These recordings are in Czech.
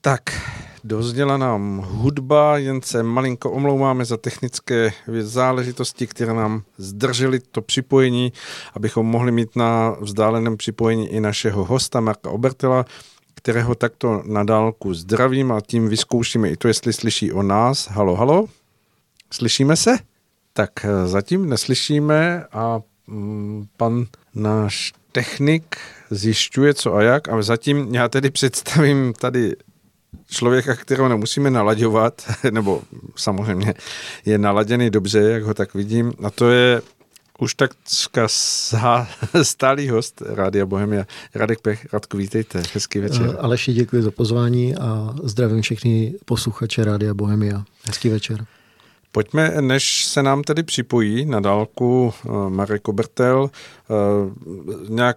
Tak, dozněla nám hudba, jen se malinko omlouváme za technické záležitosti, které nám zdržely to připojení, abychom mohli mít na vzdáleném připojení i našeho hosta Marka Obertela, kterého takto na dálku zdravím a tím vyzkoušíme i to, jestli slyší o nás. Halo, halo? Slyšíme se? Tak eh, zatím neslyšíme a pan náš technik zjišťuje co a jak a zatím já tedy představím tady člověka, kterého nemusíme nalaďovat, nebo samozřejmě je naladěný dobře, jak ho tak vidím, a to je už tak stálý host Rádia Bohemia. Radek Pech, Radku, vítejte, hezký večer. Eh, Aleši, děkuji za pozvání a zdravím všechny posluchače Rádia Bohemia. Hezký večer. Pojďme, než se nám tedy připojí na dálku eh, Marek Obertel, eh, nějak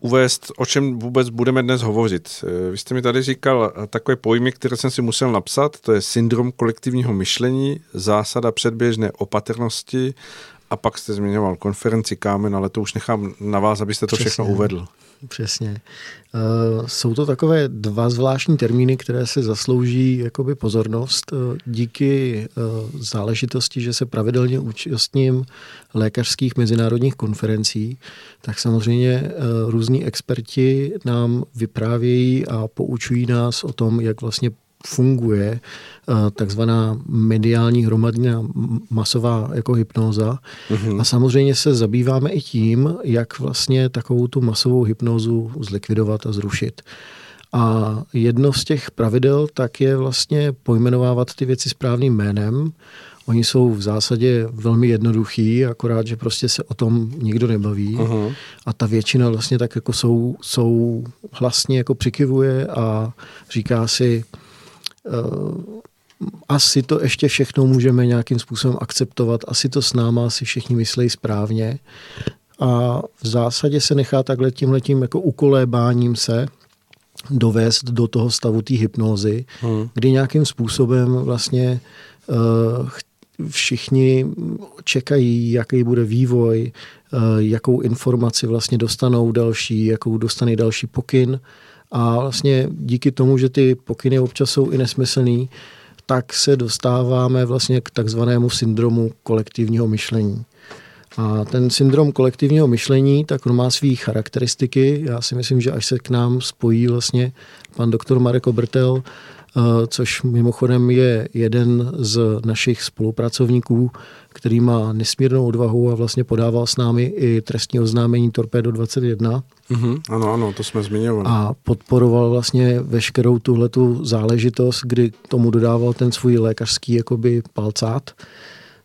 uvést, o čem vůbec budeme dnes hovořit. Eh, vy jste mi tady říkal takové pojmy, které jsem si musel napsat, to je syndrom kolektivního myšlení, zásada předběžné opatrnosti a pak jste zmiňoval konferenci Kámen, ale to už nechám na vás, abyste to Přesně. všechno uvedl. Přesně. Uh, jsou to takové dva zvláštní termíny, které se zaslouží jakoby pozornost. Uh, díky uh, záležitosti, že se pravidelně účastním lékařských mezinárodních konferencí, tak samozřejmě různí experti nám vyprávějí a poučují nás o tom, jak vlastně funguje eh, takzvaná mediální hromadná masová jako hypnóza. Mm-hmm. A samozřejmě se zabýváme i tím, jak vlastně takovou tu masovou hypnózu zlikvidovat a zrušit. A jedno z těch pravidel tak je vlastně pojmenovávat ty věci správným jménem. Oni jsou v zásadě velmi jednoduchý, akorát, že prostě se o tom nikdo nebaví. Uh-huh. A ta většina vlastně tak jako jsou, jsou hlasně jako přikivuje a říká si, asi to ještě všechno můžeme nějakým způsobem akceptovat, asi to s náma si všichni myslejí správně a v zásadě se nechá takhle tímhletím jako ukolébáním se dovést do toho stavu té hypnózy, hmm. kdy nějakým způsobem vlastně uh, všichni čekají, jaký bude vývoj, uh, jakou informaci vlastně dostanou další, jakou dostane další pokyn a vlastně díky tomu, že ty pokyny občas jsou i nesmyslný, tak se dostáváme vlastně k takzvanému syndromu kolektivního myšlení. A ten syndrom kolektivního myšlení, tak on má své charakteristiky. Já si myslím, že až se k nám spojí vlastně pan doktor Marek Obertel, eh, což mimochodem je jeden z našich spolupracovníků, který má nesmírnou odvahu a vlastně podával s námi i trestní oznámení Torpedo 21. Mm-hmm, ano, ano, to jsme zmiňovali. A podporoval vlastně veškerou tuhletu záležitost, kdy tomu dodával ten svůj lékařský jakoby palcát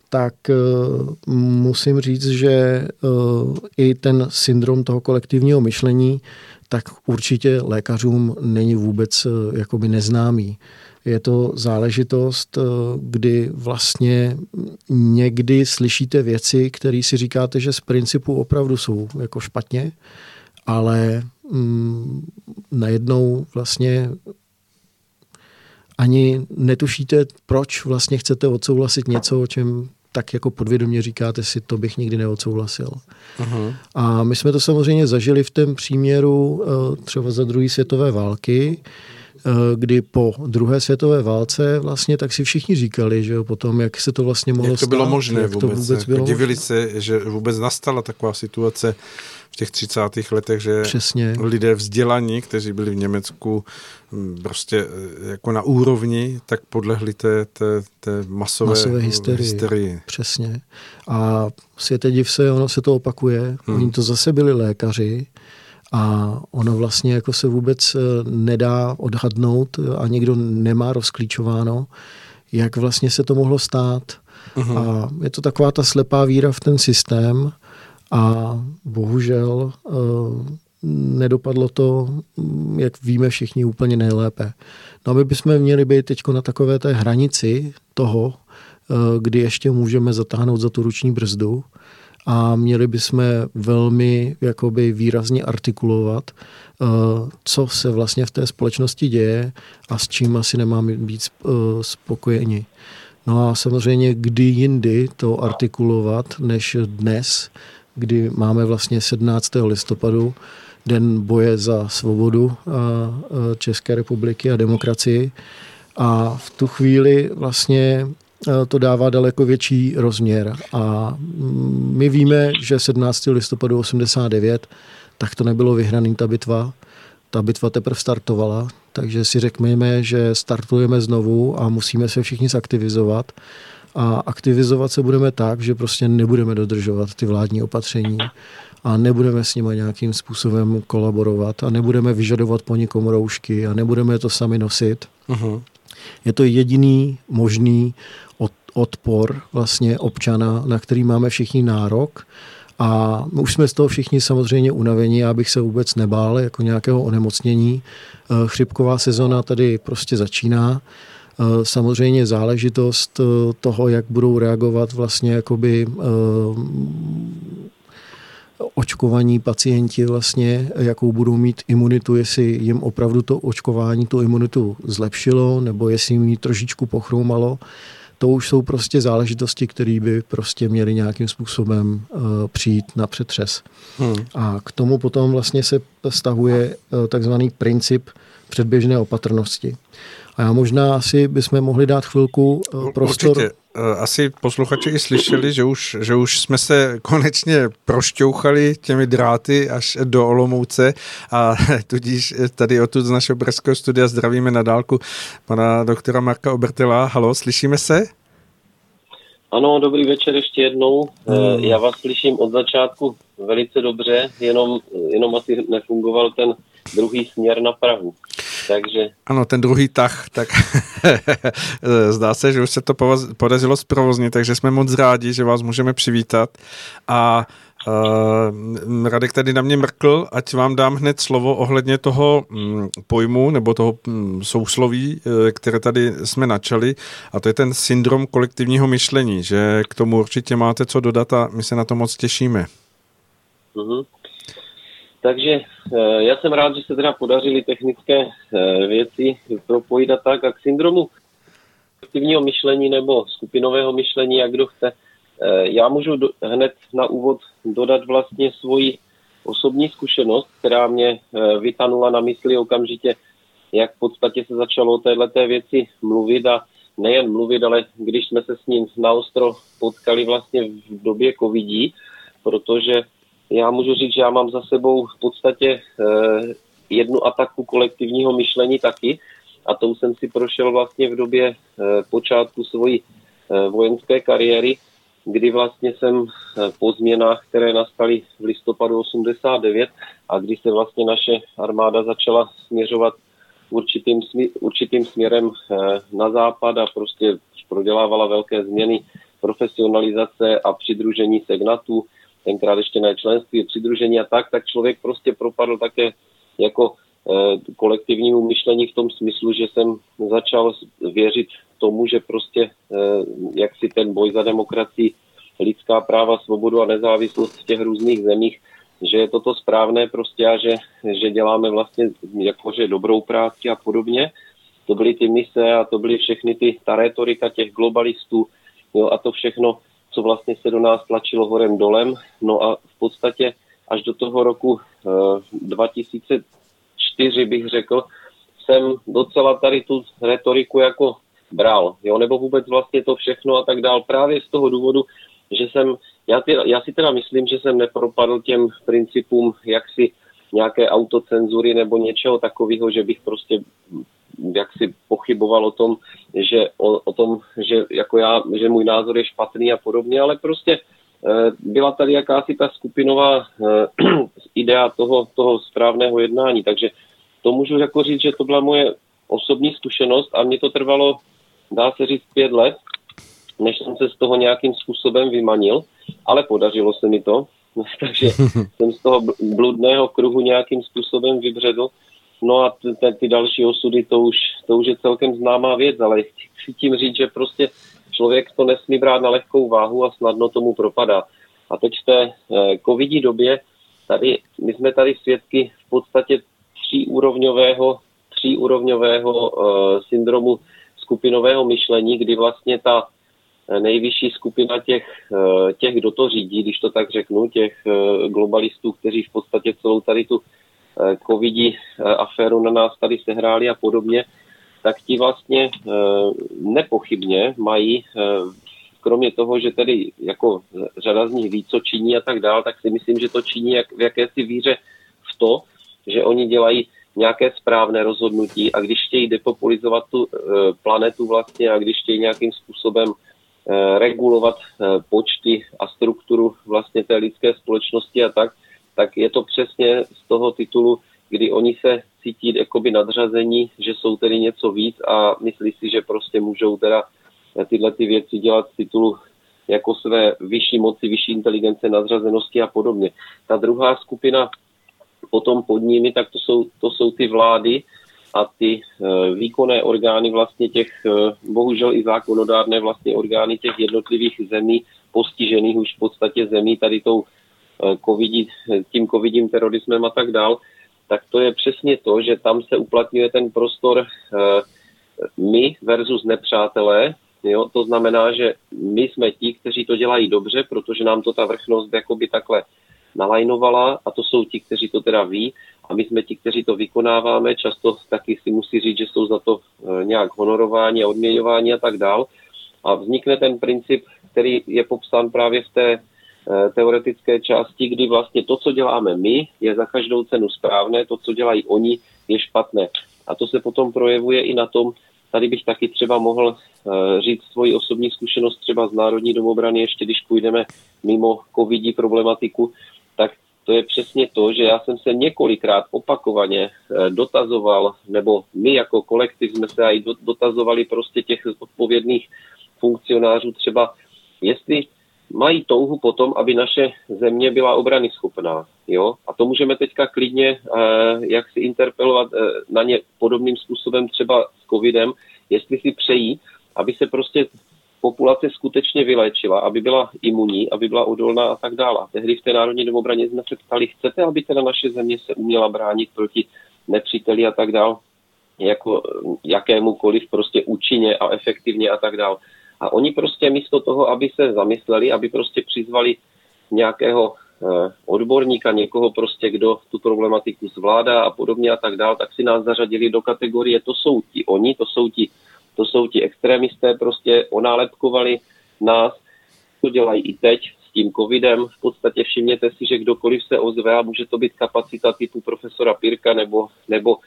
tak uh, musím říct, že uh, i ten syndrom toho kolektivního myšlení, tak určitě lékařům není vůbec uh, jakoby neznámý. Je to záležitost, eh, kdy vlastně někdy slyšíte věci, které si říkáte, že z principu opravdu jsou jako špatně, ale mm, najednou vlastně ani netušíte, proč vlastně chcete odsouhlasit něco, o čem tak jako podvědomě říkáte si, to bych nikdy neodsouhlasil. Uh-huh. A my jsme to samozřejmě zažili v tom příměru eh, třeba za druhé světové války, Eh, kdy po druhé světové válce vlastně tak si všichni říkali, že jo, potom, jak se to vlastně mohlo Jak to bylo stát, možné jak vůbec. To vůbec bylo divili se, že vůbec nastala taková situace v těch 30. letech, že Přesně. lidé vzdělaní, kteří byli v Německu hm, prostě eh, jako na úrovni, tak podlehli té, té, té masové, masové hysterii. hysterii. Přesně. A světe div se, ono se to opakuje. Hmm. Oni to zase byli lékaři, a ono vlastně jako se vůbec eh, nedá odhadnout a nikdo nemá rozklíčováno, jak vlastně se to mohlo stát. Uh-huh. A je to taková ta slepá víra v ten systém a bohužel uh, nedopadlo to, jak víme všichni, úplně nejlépe. No a my bychom měli být teď na takové té hranici toho, uh, kdy ještě můžeme zatáhnout za tu ruční brzdu a měli bychom velmi jakoby výrazně artikulovat, eh, co se vlastně v té společnosti děje a s čím asi nemáme být eh, spokojeni. No a samozřejmě kdy jindy to artikulovat, než dnes, kdy máme vlastně 17. listopadu, den boje za svobodu České republiky a demokracii. A v tu chvíli vlastně to dává daleko větší rozměr. A mm, my víme, že 17. listopadu 89 tak to nebylo vyhraný ta bitva. Ta bitva teprve startovala, takže si řekněme, že startujeme znovu a musíme se všichni zaktivizovat. A aktivizovat se budeme tak, že prostě nebudeme dodržovat ty vládní opatření a nebudeme s nimi nějakým způsobem kolaborovat a nebudeme vyžadovat po nikom roušky a nebudeme to sami nosit. Uh-huh. Je to jediný možný odpor vlastně občana, na který máme všichni nárok a už jsme z toho všichni samozřejmě unavení, já bych se vůbec nebál jako nějakého onemocnění. Eh, chřipková sezona tady prostě začíná. Eh, samozřejmě záležitost eh, toho, jak budou reagovat vlastně jakoby očkovaní pacienti vlastně, jakou budou mít imunitu, jestli jim opravdu to očkování tu imunitu zlepšilo, nebo jestli jim ji trošičku pochroumalo to už jsou prostě záležitosti, které by prostě měly nějakým způsobem uh, přijít na přetřes. Hmm. A k tomu potom vlastně se stahuje uh, takzvaný princip předběžné opatrnosti. A já možná asi bychom mohli dát chvilku uh, prostor. Určitě. Asi posluchači i slyšeli, že už, že už jsme se konečně prošťouchali těmi dráty až do Olomouce a tudíž tady odtud z našeho brzkého studia zdravíme na dálku pana doktora Marka Obertela. Halo, slyšíme se? Ano, dobrý večer ještě jednou. Hmm. Já vás slyším od začátku velice dobře, jenom, jenom asi nefungoval ten druhý směr na Prahu. Takže... Ano, ten druhý tah, tak zdá se, že už se to podařilo zprovoznit, takže jsme moc rádi, že vás můžeme přivítat a Uh, Radek tady na mě mrkl, ať vám dám hned slovo ohledně toho um, pojmu nebo toho um, sousloví, uh, které tady jsme načali, a to je ten syndrom kolektivního myšlení, že k tomu určitě máte co dodat a my se na to moc těšíme. Uh-huh. Takže uh, já jsem rád, že se teda podařily technické uh, věci propojit a tak a k syndromu kolektivního myšlení nebo skupinového myšlení, jak kdo chce, Eh, já můžu do, hned na úvod dodat vlastně svoji osobní zkušenost, která mě eh, vytanula na mysli okamžitě, jak v podstatě se začalo o této věci mluvit a nejen mluvit, ale když jsme se s ním naostro potkali vlastně v době covidí, protože já můžu říct, že já mám za sebou v podstatě eh, jednu ataku kolektivního myšlení taky. A tou jsem si prošel vlastně v době počátku svojí vojenské kariéry, kdy vlastně jsem eh, po změnách, které nastaly v listopadu 89 a kdy se vlastně naše armáda začala směřovat určitým, určitým směrem eh, na západ a prostě prodělávala velké změny profesionalizace a přidružení segnatů, tenkrát ještě ne členství, přidružení a tak, tak člověk prostě propadl také jako eh, kolektivnímu myšlení v tom smyslu, že jsem začal věřit tomu, že prostě jak si ten boj za demokracii lidská práva, svobodu a nezávislost v těch různých zemích, že je toto správné prostě a že, že děláme vlastně jakože dobrou práci a podobně. To byly ty mise a to byly všechny ty, ta retorika těch globalistů jo, a to všechno, co vlastně se do nás tlačilo horem dolem. No a v podstatě až do toho roku uh, eh, 2004 bych řekl, jsem docela tady tu retoriku jako bral, jo, nebo vůbec vlastně to všechno a tak dál, právě z toho důvodu, že jsem, já, ty, já si teda myslím, že jsem nepropadl těm principům jaksi nějaké autocenzury nebo něčeho takového, že bych prostě jak si pochyboval o tom, že, o, o tom, že jako já, že můj názor je špatný a podobně, ale prostě e, byla tady jakási ta skupinová e, idea toho, toho správného jednání, takže to můžu jako říct, že to byla moje osobní zkušenost a mě to trvalo, dá se říct, pět let, než jsem se z toho nějakým způsobem vymanil, ale podařilo se mi to, takže jsem z toho bludného kruhu nějakým způsobem vybředl. No a ty, ty další osudy, to už, to už je celkem známá věc, ale chci tím říct, že prostě člověk to nesmí brát na lehkou váhu a snadno tomu propadá. A teď v té eh, covidí době, tady, my jsme tady svědky v podstatě tříúrovňového, tříúrovňového uh, syndromu skupinového myšlení, kdy vlastně ta nejvyšší skupina těch, těch, kdo to řídí, když to tak řeknu, těch globalistů, kteří v podstatě celou tady tu covidí aféru na nás tady sehráli a podobně, tak ti vlastně nepochybně mají kromě toho, že tedy jako řada z nich ví, co činí a tak dál, tak si myslím, že to činí jak, v jakési víře v to, že oni dělají nějaké správné rozhodnutí a když chtějí depopulizovat tu planetu vlastně a když chtějí nějakým způsobem regulovat počty a strukturu vlastně té lidské společnosti a tak, tak je to přesně z toho titulu, kdy oni se cítí jakoby nadřazení, že jsou tedy něco víc a myslí si, že prostě můžou teda tyhle ty věci dělat z titulu jako své vyšší moci, vyšší inteligence, nadřazenosti a podobně. Ta druhá skupina potom pod nimi, tak to jsou, to jsou ty vlády a ty e, výkonné orgány vlastně těch, e, bohužel i zákonodárné vlastně orgány těch jednotlivých zemí, postižených už v podstatě zemí tady tou e, COVID, tím covidím terorismem a tak dál, tak to je přesně to, že tam se uplatňuje ten prostor e, my versus nepřátelé, Jo? To znamená, že my jsme ti, kteří to dělají dobře, protože nám to ta vrchnost jakoby takhle nalajnovala a to jsou ti, kteří to teda ví a my jsme ti, kteří to vykonáváme, často taky si musí říct, že jsou za to e, nějak honorování a odměňování a tak dál. A vznikne ten princip, který je popsán právě v té teoretické části, kdy vlastně to, co děláme my, je za každou cenu správné, to, co dělají oni, je špatné. A to se potom projevuje i na tom, Tady bych taky třeba mohl uh, říct svoji osobní zkušenost třeba z Národní domobrany, ještě když půjdeme mimo covidí problematiku, tak to je přesně to, že já jsem se několikrát opakovaně uh, dotazoval, nebo my jako kolektiv jsme se i dotazovali prostě těch odpovědných funkcionářů třeba, jestli mají touhu potom, aby naše země byla obrany schopná. Jo? A to můžeme teďka klidně, eh, jak si interpelovat eh, na ně podobným způsobem třeba s covidem, jestli si přejí, aby se prostě populace skutečně vylečila, aby byla imunní, aby byla odolná a tak dále. Tehdy v té národní domobraně jsme se ptali, chcete, aby teda naše země se uměla bránit proti nepříteli a tak dále, jako jakémukoliv prostě účinně a efektivně a tak dále. A oni prostě místo toho, aby se zamysleli, aby prostě přizvali nějakého eh, odborníka, někoho prostě, kdo tu problematiku zvládá a podobně a tak dál, tak si nás zařadili do kategorie, to jsou ti oni, to jsou ti, to jsou ti extremisté, prostě onálepkovali nás, to dělají i teď s tím covidem. V podstatě všimněte si, že kdokoliv se ozve a může to být kapacita typu profesora Pirka nebo, nebo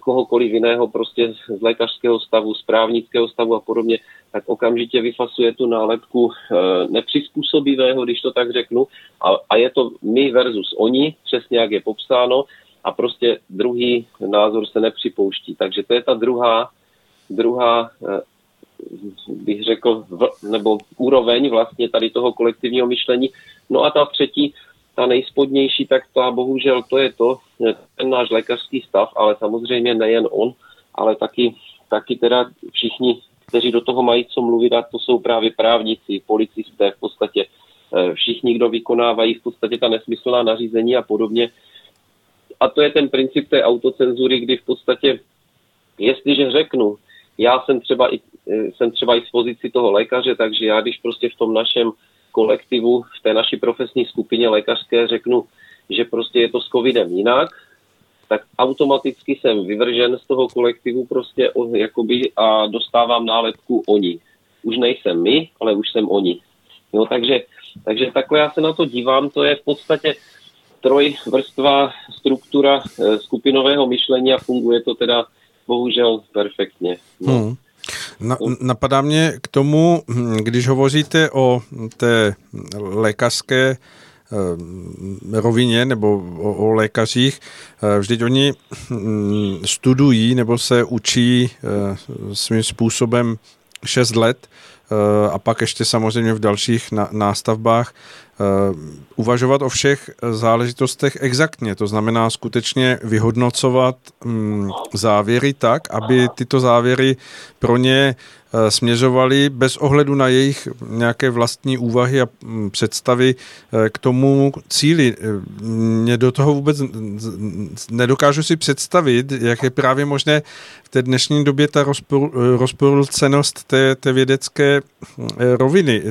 kohokoliv jiného prostě z lékařského stavu, z právnického stavu a podobně, tak okamžitě vyfasuje tu nálepku eh, nepřizpůsobivého, když to tak řeknu, a, a je to my versus oni, přesně jak je popsáno, a prostě druhý názor se nepřipouští. Takže to je ta druhá, druhá eh, bych řekl, nebo úroveň vlastně tady toho kolektivního myšlení. No a ta třetí, ta nejspodnější, tak ta bohužel to je to, ten náš lékařský stav, ale samozřejmě nejen on, ale taky, taky teda všichni, kteří do toho mají co mluvit, a to jsou právě právníci, policisté, v podstatě eh, všichni, kdo vykonávají v podstatě ta nesmyslná nařízení a podobně. A to je ten princip té autocenzury, kdy v podstatě, jestliže řeknu, já jsem třeba i, eh, jsem třeba i z pozici toho lékaře, takže já když prostě v tom našem kolektivu, v té naší profesní skupině lékařské řeknu, že prostě je to s covidem jinak, tak automaticky jsem vyvržen z toho kolektivu prostě jakoby a dostávám nálepku oni. Už nejsem my, ale už jsem oni. Jo, takže, takže takhle já se na to dívám, to je v podstatě trojvrstvá struktura eh, skupinového myšlení a funguje to teda bohužel perfektně. No. Hmm. Na, napadá mě k tomu, hm, když hovoříte o té lékařské eh, rovině nebo o, o lékařích. Eh, vždyť oni hm, studují nebo se učí eh, svým způsobem 6 let a pak ještě samozřejmě v dalších nástavbách uvažovat o všech záležitostech exaktně, to znamená skutečně vyhodnocovat mm, závěry tak, aby tyto závěry pro ně eh, směřovaly bez ohledu na jejich nějaké vlastní úvahy a mm, představy eh, k tomu cíli. Mě do toho vůbec nedokážu si představit, jak je právě možné v té dnešní době ta rozporucenost té, té vědecké roviny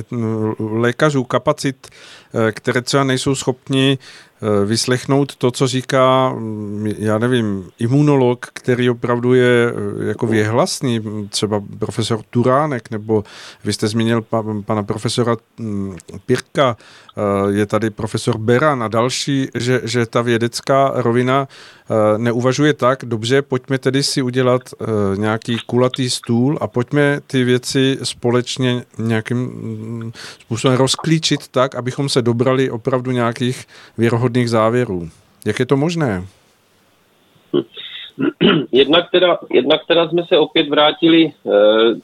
lékařů, kapacit Eh, které třeba nejsou schopni eh, vyslechnout to, co říká, mm, já nevím, imunolog, který opravdu je eh, jako věhlasný, třeba profesor Turánek, nebo vy jste zmínil pana profesora mm, Pirka, eh, je tady profesor Beran a další, že, že ta vědecká rovina neuvažuje tak, dobře, pojďme tedy si udělat nějaký kulatý stůl a pojďme ty věci společně nějakým mm, způsobem rozklíčit tak, abychom se dobrali opravdu nějakých věrohodných závěrů. Jak je to možné? Jednak teda, jednak teda jsme se opět vrátili e,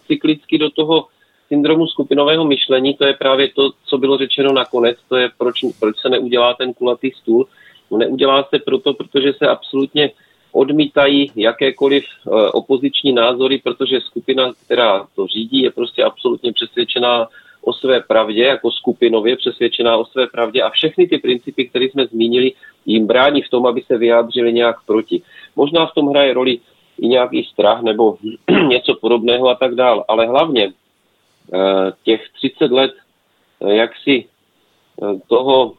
cyklicky do toho syndromu skupinového myšlení, to je právě to, co bylo řečeno nakonec, to je proč, proč se neudělá ten kulatý stůl. Neudělá se proto, protože se absolutně odmítají jakékoliv e, opoziční názory, protože skupina, která to řídí, je prostě absolutně přesvědčená o své pravdě, jako skupinově přesvědčená o své pravdě a všechny ty principy, které jsme zmínili, jim brání v tom, aby se vyjádřili nějak proti. Možná v tom hraje roli i nějaký strach nebo něco podobného a tak dál, ale hlavně eh, těch 30 let eh, jaksi eh, toho,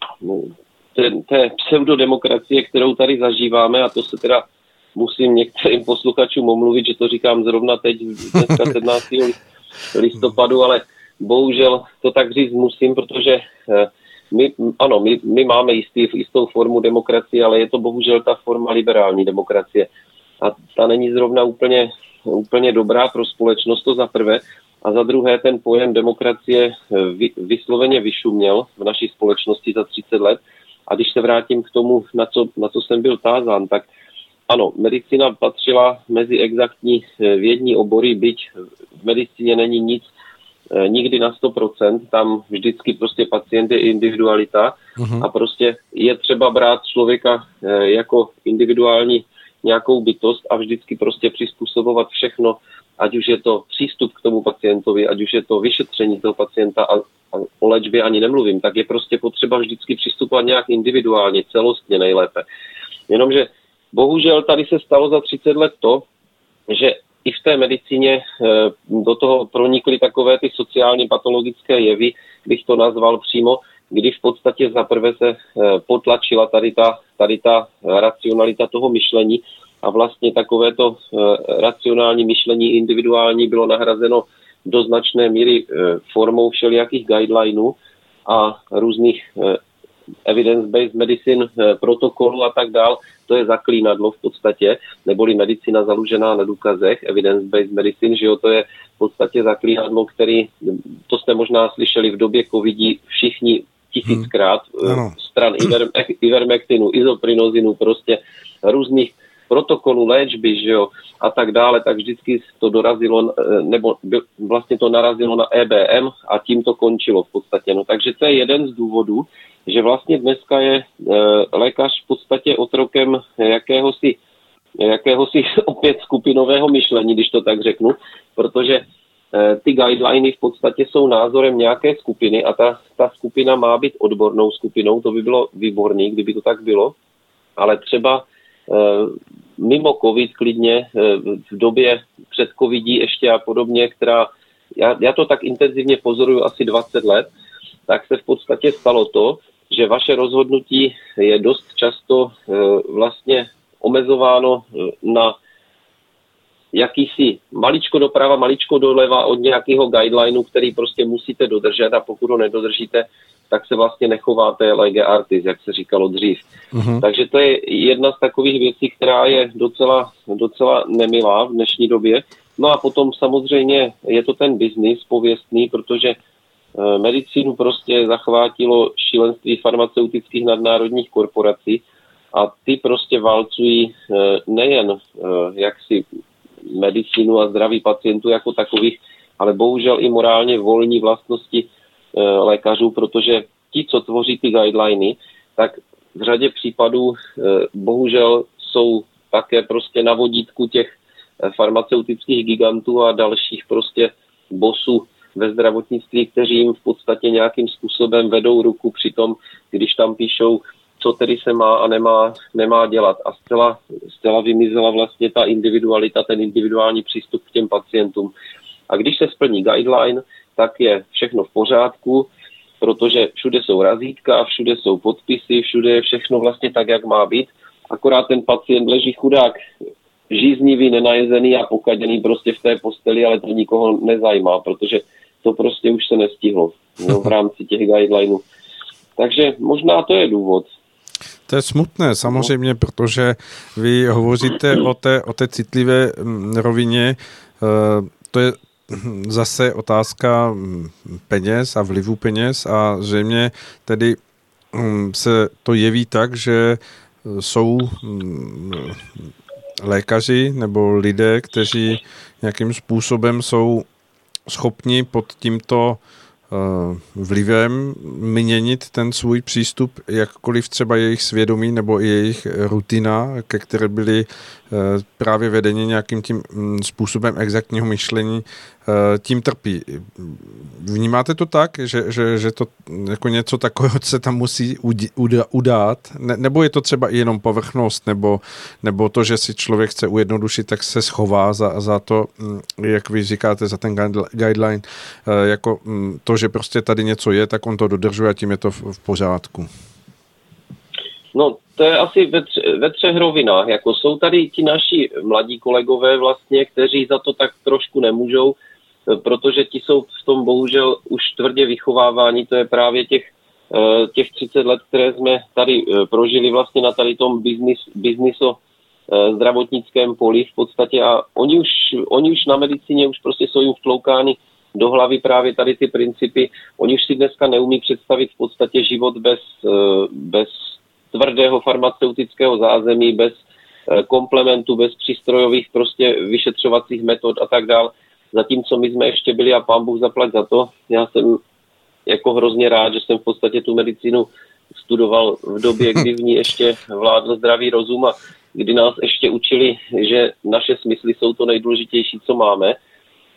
té, té pseudodemokracie, kterou tady zažíváme, a to se teda musím některým posluchačům omluvit, že to říkám zrovna teď, dneska 17. listopadu, ale bohužel to tak říct musím, protože eh, my, ano, my, my máme jistý, jistou formu demokracie, ale je to bohužel ta forma liberální demokracie. A ta není zrovna úplně, úplně dobrá pro společnost, to za prvé. A za druhé, ten pojem demokracie eh, vy, vysloveně vyšuměl v naší společnosti za 30 let. A když se vrátím k tomu, na co, na co jsem byl tázán, tak ano, medicína patřila mezi exaktní eh, vědní obory, byť v medicíně není nic nikdy na 100%, tam vždycky prostě pacient je individualita uh-huh. a prostě je třeba brát člověka eh, jako individuální nějakou bytost a vždycky prostě přizpůsobovat všechno, ať už je to přístup k tomu pacientovi, ať už je to vyšetření toho pacienta a, a o léčbě ani nemluvím, tak je prostě potřeba vždycky přistupovat nějak individuálně, celostně nejlépe. Jenomže bohužel tady se stalo za 30 let to, že i v té medicíně eh, do toho pronikly takové ty sociálně patologické jevy, bych to nazval přímo, kdy v podstatě zaprvé se eh, potlačila tady ta, tady ta racionalita toho myšlení a vlastně takovéto eh, racionální myšlení individuální bylo nahrazeno do značné míry formou všelijakých guidelinů a různých evidence-based medicine protokolu a tak dál, to je zaklínadlo v podstatě, neboli medicina založená na důkazech, evidence-based medicine, že jo, to je v podstatě zaklínadlo, který, to jste možná slyšeli v době covidí všichni tisíckrát, hmm. stran iver, ivermectinu, izoprinozinu, prostě různých protokolu léčby, že jo, a tak dále, tak vždycky to dorazilo, eh, nebo vlastně to narazilo na EBM a tím to končilo v podstatě. No, takže to je jeden z důvodů, že vlastně dneska je e, lékař v podstatě otrokem jakéhosi, jakéhosi opět skupinového myšlení, když to tak řeknu, protože e, ty guideliny v podstatě jsou názorem nějaké skupiny a ta, ta skupina má být odbornou skupinou, to by bylo výborný, kdyby to tak bylo, ale třeba mimo covid klidně e, v době před covidí ještě a podobně, která, já, já to tak intenzivně pozoruju asi 20 let, tak se v podstatě stalo to, že vaše rozhodnutí je dost často eh, vlastně omezováno eh, na jakýsi maličko doprava, maličko doleva od nějakého guidelineu, který prostě musíte dodržet a pokud ho nedodržíte, tak se vlastně nechováte lege artis, jak se říkalo dřív. Uh-huh. Takže to je jedna z takových věcí, která je docela, docela nemilá v dnešní době. No a potom samozřejmě je to ten biznis pověstný, protože Eh, medicínu prostě zachvátilo šílenství farmaceutických nadnárodních korporací a ty prostě válcují eh, nejen eh, jaksi medicínu a zdraví pacientů jako takových, ale bohužel i morálně volní vlastnosti lékařů, protože ti, co tvoří ty guideliny, tak v řadě případů bohužel jsou také prostě na vodítku těch farmaceutických gigantů a dalších prostě bosů ve zdravotnictví, kteří jim v podstatě nějakým způsobem vedou ruku při tom, když tam píšou, co tedy se má a nemá, nemá dělat. A zcela, zcela vymizela vlastně ta individualita, ten individuální přístup k těm pacientům. A když se splní guideline, tak je všechno v pořádku. protože všude jsou razítka, všude jsou podpisy, všude je všechno vlastně tak, jak má být. Akorát ten pacient leží chudák žíznivý, nenajezený a pokaděný prostě v té posteli, ale to nikoho nezajímá, protože to prostě už se nestihlo no, v rámci těch guidelinů. Takže možná to je důvod. To je smutné samozřejmě, protože vy hovoříte o té, o té citlivé mm, rovině. Eh, to je zase otázka mm, peněz a vlivu peněz a zřejmě tedy mm, se to jeví tak, že jsou lékaři nebo lidé, kteří nějakým způsobem jsou schopni pod tímto Eh, vlivem měnit ten svůj přístup, jakkoliv třeba jejich svědomí nebo i jejich rutina, ke které byly eh, právě vedeni nějakým tím mm, způsobem exaktního myšlení, eh, tím trpí. Vnímáte to tak, že, že, že to jako něco takového se tam musí udát? Ne, nebo je to třeba jenom povrchnost, nebo, nebo to, že si člověk chce ujednodušit, tak se schová za, za to, mm, jak vy říkáte, za ten guideline, jako mm, to, že prostě tady něco je, tak on to dodržuje a tím je to v pořádku. No, to je asi ve, tři, ve třech rovinách. Jako jsou tady ti naši mladí kolegové vlastně, kteří za to tak trošku nemůžou, protože ti jsou v tom bohužel už tvrdě vychovávání. To je právě těch, eh, těch 30 let, které jsme tady eh, prožili vlastně na tady tom biznis, bizniso eh, zdravotnickém poli v podstatě a oni už, oni už na medicíně už prostě jsou jim vtloukány do hlavy právě tady ty principy. Oni už si dneska neumí představit v podstatě život bez, eh, bez tvrdého farmaceutického zázemí, bez eh, komplementu, bez přístrojových prostě vyšetřovacích metod a tak dál. Zatímco my jsme ještě byli a pán Bůh zaplať za to. Já jsem jako hrozně rád, že jsem v podstatě tu medicínu studoval v době, kdy v ní ještě vládl zdravý rozum a kdy nás ještě učili, že naše smysly jsou to nejdůležitější, co máme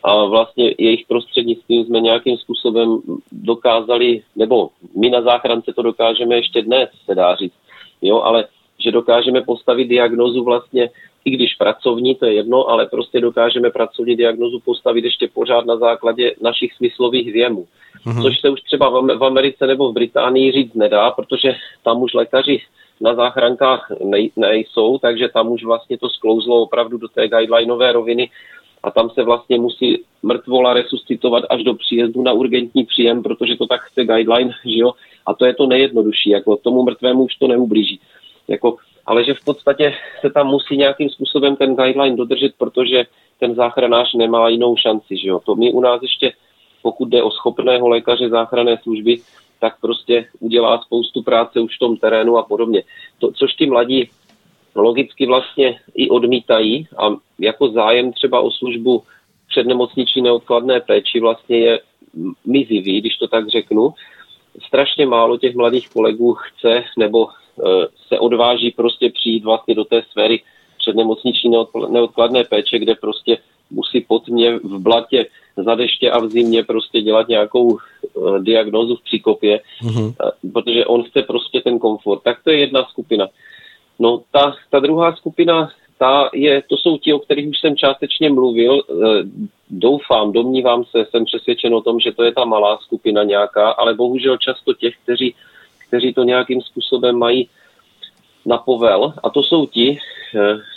a vlastně jejich prostřednictvím jsme nějakým způsobem dokázali, nebo my na záchrance to dokážeme ještě dnes, se dá říct, jo, ale že dokážeme postavit diagnozu vlastně, i když pracovní, to je jedno, ale prostě dokážeme pracovní diagnozu postavit ještě pořád na základě našich smyslových věmů. Mm-hmm. Což se už třeba v Americe nebo v Británii říct nedá, protože tam už lékaři na záchrankách nej, nejsou, takže tam už vlastně to sklouzlo opravdu do té guidelineové roviny a tam se vlastně musí mrtvola resuscitovat až do příjezdu na urgentní příjem, protože to tak chce guideline, že jo? A to je to nejjednodušší, jako tomu mrtvému už to neublíží. Jako, ale že v podstatě se tam musí nějakým způsobem ten guideline dodržet, protože ten záchranář nemá jinou šanci, že jo? To my u nás ještě, pokud jde o schopného lékaře záchranné služby, tak prostě udělá spoustu práce už v tom terénu a podobně. To, což ti mladí logicky vlastně i odmítají a jako zájem třeba o službu přednemocniční neodkladné péči vlastně je mizivý, když to tak řeknu. Strašně málo těch mladých kolegů chce nebo e, se odváží prostě přijít vlastně do té sféry přednemocniční neodkladné péče, kde prostě musí pod mě v blatě za deště a v zimě prostě dělat nějakou uh, diagnózu v příkopě, mm-hmm. protože on chce prostě ten komfort. Tak to je jedna skupina. No ta, ta druhá skupina, ta je, to jsou ti, o kterých už jsem částečně mluvil. E, doufám, domnívám se, jsem přesvědčen o tom, že to je ta malá skupina nějaká, ale bohužel často těch, kteří, kteří to nějakým způsobem mají na povel. A to jsou ti, e,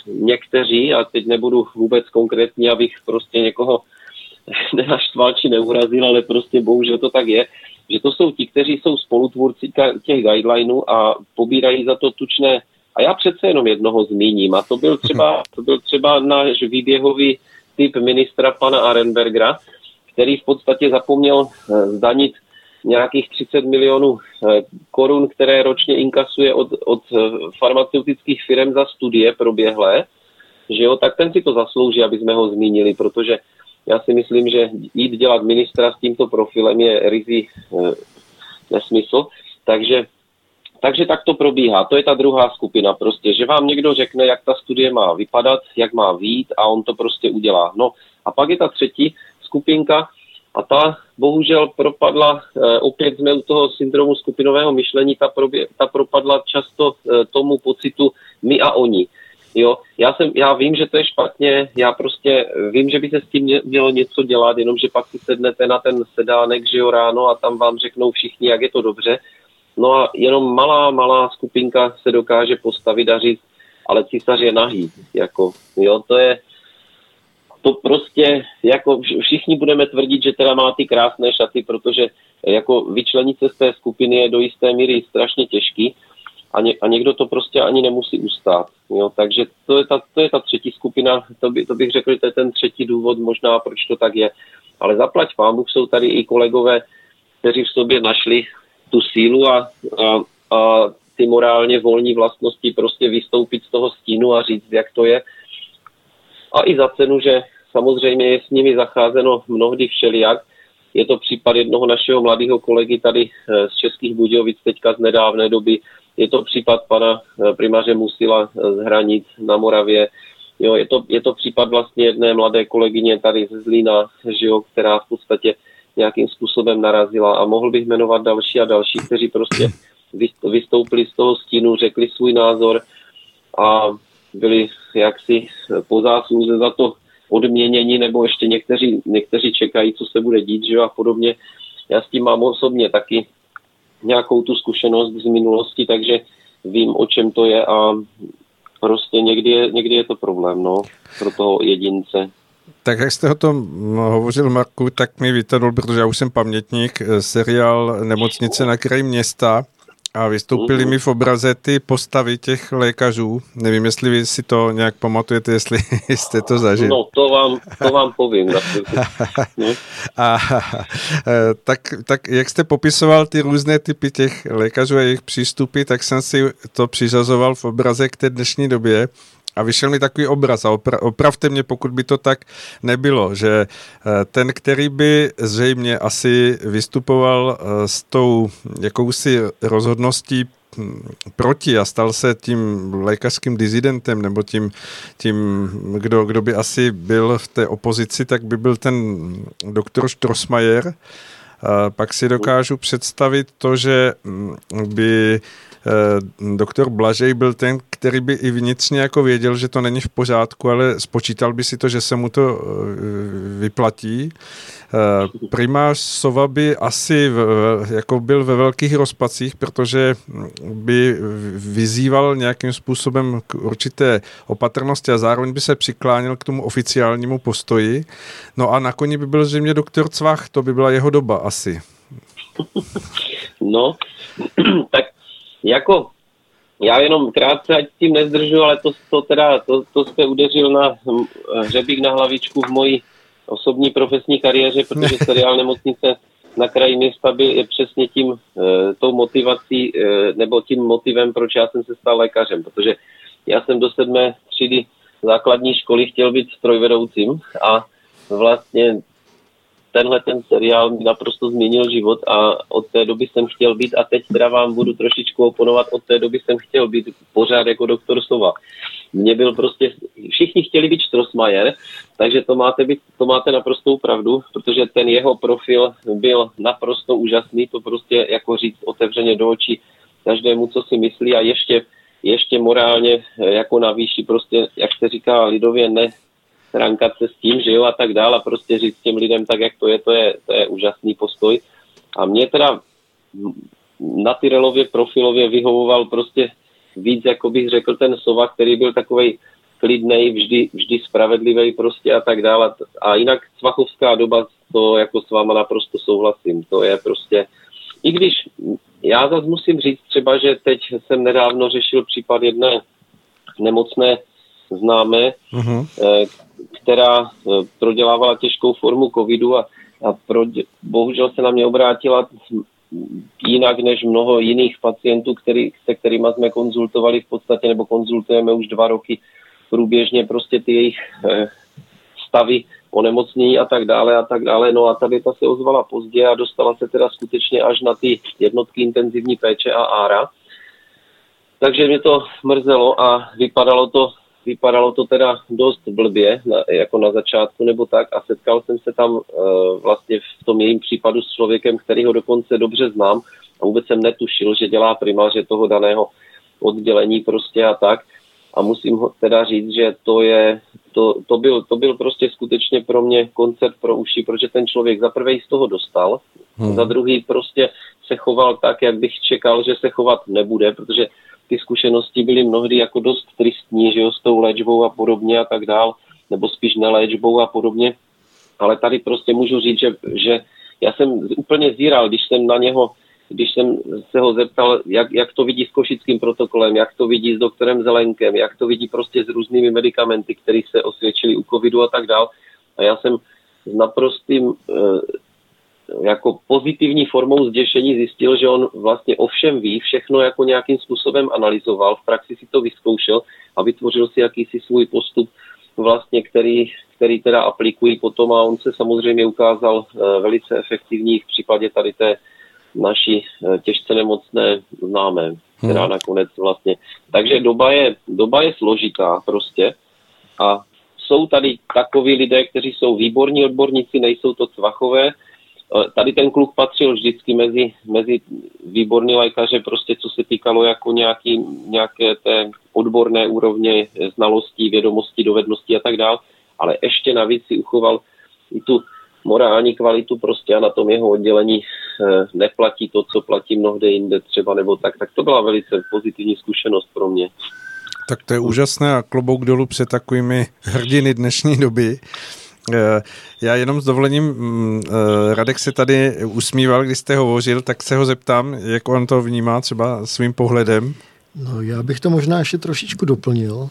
někteří, a teď nebudu vůbec konkrétní, abych prostě někoho nenaštval či neurazil, ale prostě bohužel to tak je, že to jsou ti, kteří jsou spolutvůrci těch guidelinů a pobírají za to tučné a já přece jenom jednoho zmíním. A to byl třeba, to byl třeba náš výběhový typ ministra pana Arenbergera, který v podstatě zapomněl eh, zdanit nějakých 30 milionů eh, korun, které ročně inkasuje od, od eh, farmaceutických firm za studie proběhlé, že jo, tak ten si to zaslouží, aby jsme ho zmínili, protože já si myslím, že jít dělat ministra s tímto profilem je rizí nesmysl. Takže takže tak to probíhá. To je ta druhá skupina prostě, že vám někdo řekne, jak ta studie má vypadat, jak má vít a on to prostě udělá. No a pak je ta třetí skupinka a ta bohužel propadla, e, opět jsme u toho syndromu skupinového myšlení, ta, probě, ta propadla často e, tomu pocitu my a oni. Jo, já, jsem, já vím, že to je špatně, já prostě vím, že by se s tím mělo něco dělat, jenomže pak si sednete na ten sedánek, že jo, ráno a tam vám řeknou všichni, jak je to dobře. No a jenom malá, malá skupinka se dokáže postavit a říct, ale císař je nahý, jako, jo, to je, to prostě, jako všichni budeme tvrdit, že teda má ty krásné šaty, protože jako vyčlenit se z té skupiny je do jisté míry strašně těžký a, ně, a někdo to prostě ani nemusí ustát. Jo? Takže to je, ta, to je ta třetí skupina, to, by, to bych řekl, že to je ten třetí důvod možná, proč to tak je. Ale zaplať Bůh, jsou tady i kolegové, kteří v sobě našli tu sílu a, a, a ty morálně volní vlastnosti prostě vystoupit z toho stínu a říct, jak to je. A i za cenu, že samozřejmě je s nimi zacházeno mnohdy všelijak. Je to případ jednoho našeho mladého kolegy tady eh, z Českých Budějovic teďka z nedávné doby, je to případ pana eh, primáře Musila eh, z hranic na Moravě. Jo, je, to, je to případ vlastně jedné mladé kolegyně tady ze Zlína, že jo, která v podstatě nějakým způsobem narazila a mohl bych jmenovat další a další, kteří prostě vystoupili z toho stínu, řekli svůj názor a byli jaksi po zásluze za to odměněni, nebo ještě někteří, někteří čekají, co se bude dít, že a podobně. Já s tím mám osobně taky nějakou tu zkušenost z minulosti, takže vím, o čem to je a prostě někdy je, někdy je to problém, no, pro toho jedince. Tak jak jste o tom hovořil, Marku, tak mi vytadl, protože já už jsem pamětník, eh, seriál Nemocnice na kraji města, a vystoupily mi v obraze ty postavy těch lékařů. Nevím, jestli vy si to nějak pamatujete, jestli jste to zažili. No, to vám, to vám povím. no. a, tak, tak jak jste popisoval ty různé typy těch lékařů a jejich přístupy, tak jsem si to přiřazoval v obraze k té dnešní době. A vyšel mi takový obraz a opra- opravte mě, pokud by to tak nebylo, že eh, ten, který by zřejmě asi vystupoval eh, s tou jakousi rozhodností hm, proti a stal se tím lékařským dizidentem nebo tím, tím kdo, kdo by asi byl v té opozici, tak by byl ten doktor Strossmayer. Pak si dokážu představit to, že hm, by doktor Blažej byl ten, který by i vnitřně jako věděl, že to není v pořádku, ale spočítal by si to, že se mu to eh, vyplatí. Eh, primář Sova by asi v, jako byl ve velkých rozpacích, protože by vyzýval nějakým způsobem k určité opatrnosti a zároveň by se přiklánil k tomu oficiálnímu postoji. No a nakonec by byl zřejmě doktor Cvach, to by byla jeho doba asi. No, tak jako, já jenom krátce, ať tím nezdržu, ale to, to teda, to, to jste udeřil na hřebík na hlavičku v mojí osobní profesní kariéře, protože seriál Nemocnice na kraji města by je přesně tím, e, tou motivací, e, nebo tím motivem, proč já jsem se stal lékařem, protože já jsem do sedmé třídy základní školy chtěl být strojvedoucím a vlastně tenhle ten seriál mi naprosto změnil život a od té doby jsem chtěl být a teď teda vám budu trošičku oponovat, od té doby jsem chtěl být pořád jako doktor Sova. Mně byl prostě, všichni chtěli být Strossmayer, takže to máte, být, to máte naprostou pravdu, protože ten jeho profil byl naprosto úžasný, to prostě jako říct otevřeně do očí každému, co si myslí a ještě ještě morálně jako na výši, prostě, jak se říká lidově, ne, rankat se s tím, že jo, a tak dále a prostě říct těm lidem tak, jak to je, to je, to je úžasný postoj. A mě teda na Tyrelově profilově vyhovoval prostě víc, jako bych řekl, ten Sova, který byl takový klidnej, vždy, vždy spravedlivý prostě a tak dále. A jinak Svachovská doba, to jako s váma naprosto souhlasím. To je prostě, i když já zase musím říct třeba, že teď jsem nedávno řešil případ jedné nemocné známé, uh-huh která eh, prodělávala těžkou formu covidu a, a pro, bohužel se na mě obrátila jinak než mnoho jiných pacientů, který, se kterými jsme konzultovali v podstatě, nebo konzultujeme už dva roky průběžně prostě ty jejich eh, stavy onemocnění a tak dále a tak dále. No a tady ta se ozvala pozdě a dostala se teda skutečně až na ty jednotky intenzivní péče a ára. Takže mě to mrzelo a vypadalo to vypadalo to teda dost blbě, na, jako na začátku nebo tak a setkal jsem se tam uh, vlastně v tom jejím případu s člověkem, který ho dokonce dobře znám a vůbec jsem netušil, že dělá primáře toho daného oddělení prostě a tak. a musím ho teda říct, že to je, to, to, byl, to byl prostě skutečně pro mě koncert pro uši, protože ten člověk za prvé z toho dostal, hmm. za druhý prostě se choval tak, jak bych čekal, že se chovat nebude, protože ty zkušenosti byly mnohdy jako dost tristní, že jo, s tou léčbou a podobně a tak dál, nebo spíš neléčbou a podobně. Ale tady prostě můžu říct, že, že já jsem úplně zíral, když jsem na něho když jsem se ho zeptal, jak, jak to vidí s košickým protokolem, jak to vidí s doktorem Zelenkem, jak to vidí prostě s různými medicamenty, které se osvědčily u covidu a tak dál. A já jsem s naprostým eh, jako pozitivní formou zděšení zjistil, že on vlastně o všem ví, všechno jako nějakým způsobem analyzoval, v praxi si to vyzkoušel a vytvořil si jakýsi svůj postup, vlastně, který, který teda aplikují potom a on se samozřejmě ukázal eh, velice efektivní v případě tady té naší eh, těžce nemocné známé, která hmm. nakonec vlastně. Takže doba je, doba je složitá prostě a jsou tady takoví lidé, kteří jsou výborní odborníci, nejsou to cvachové. Eh, tady ten kluk patřil vždycky mezi, mezi výborní lékaře, prostě co se týkalo jako nějaký, nějaké té odborné úrovně znalostí, vědomostí, dovedností a tak dále, ale ještě navíc si uchoval i tu morální kvalitu prostě a na tom jeho oddělení eh, neplatí to, co platí mnohde jinde třeba nebo tak. Tak to byla velice pozitivní zkušenost pro mě. Tak to je úžasné a klobouk dolů před takovými hrdiny dnešní doby. Eh, já jenom s dovolením, mm, eh, Radek se tady usmíval, když jste hovořil, tak se ho zeptám, jak on to vnímá třeba svým pohledem. No, já bych to možná ještě trošičku doplnil.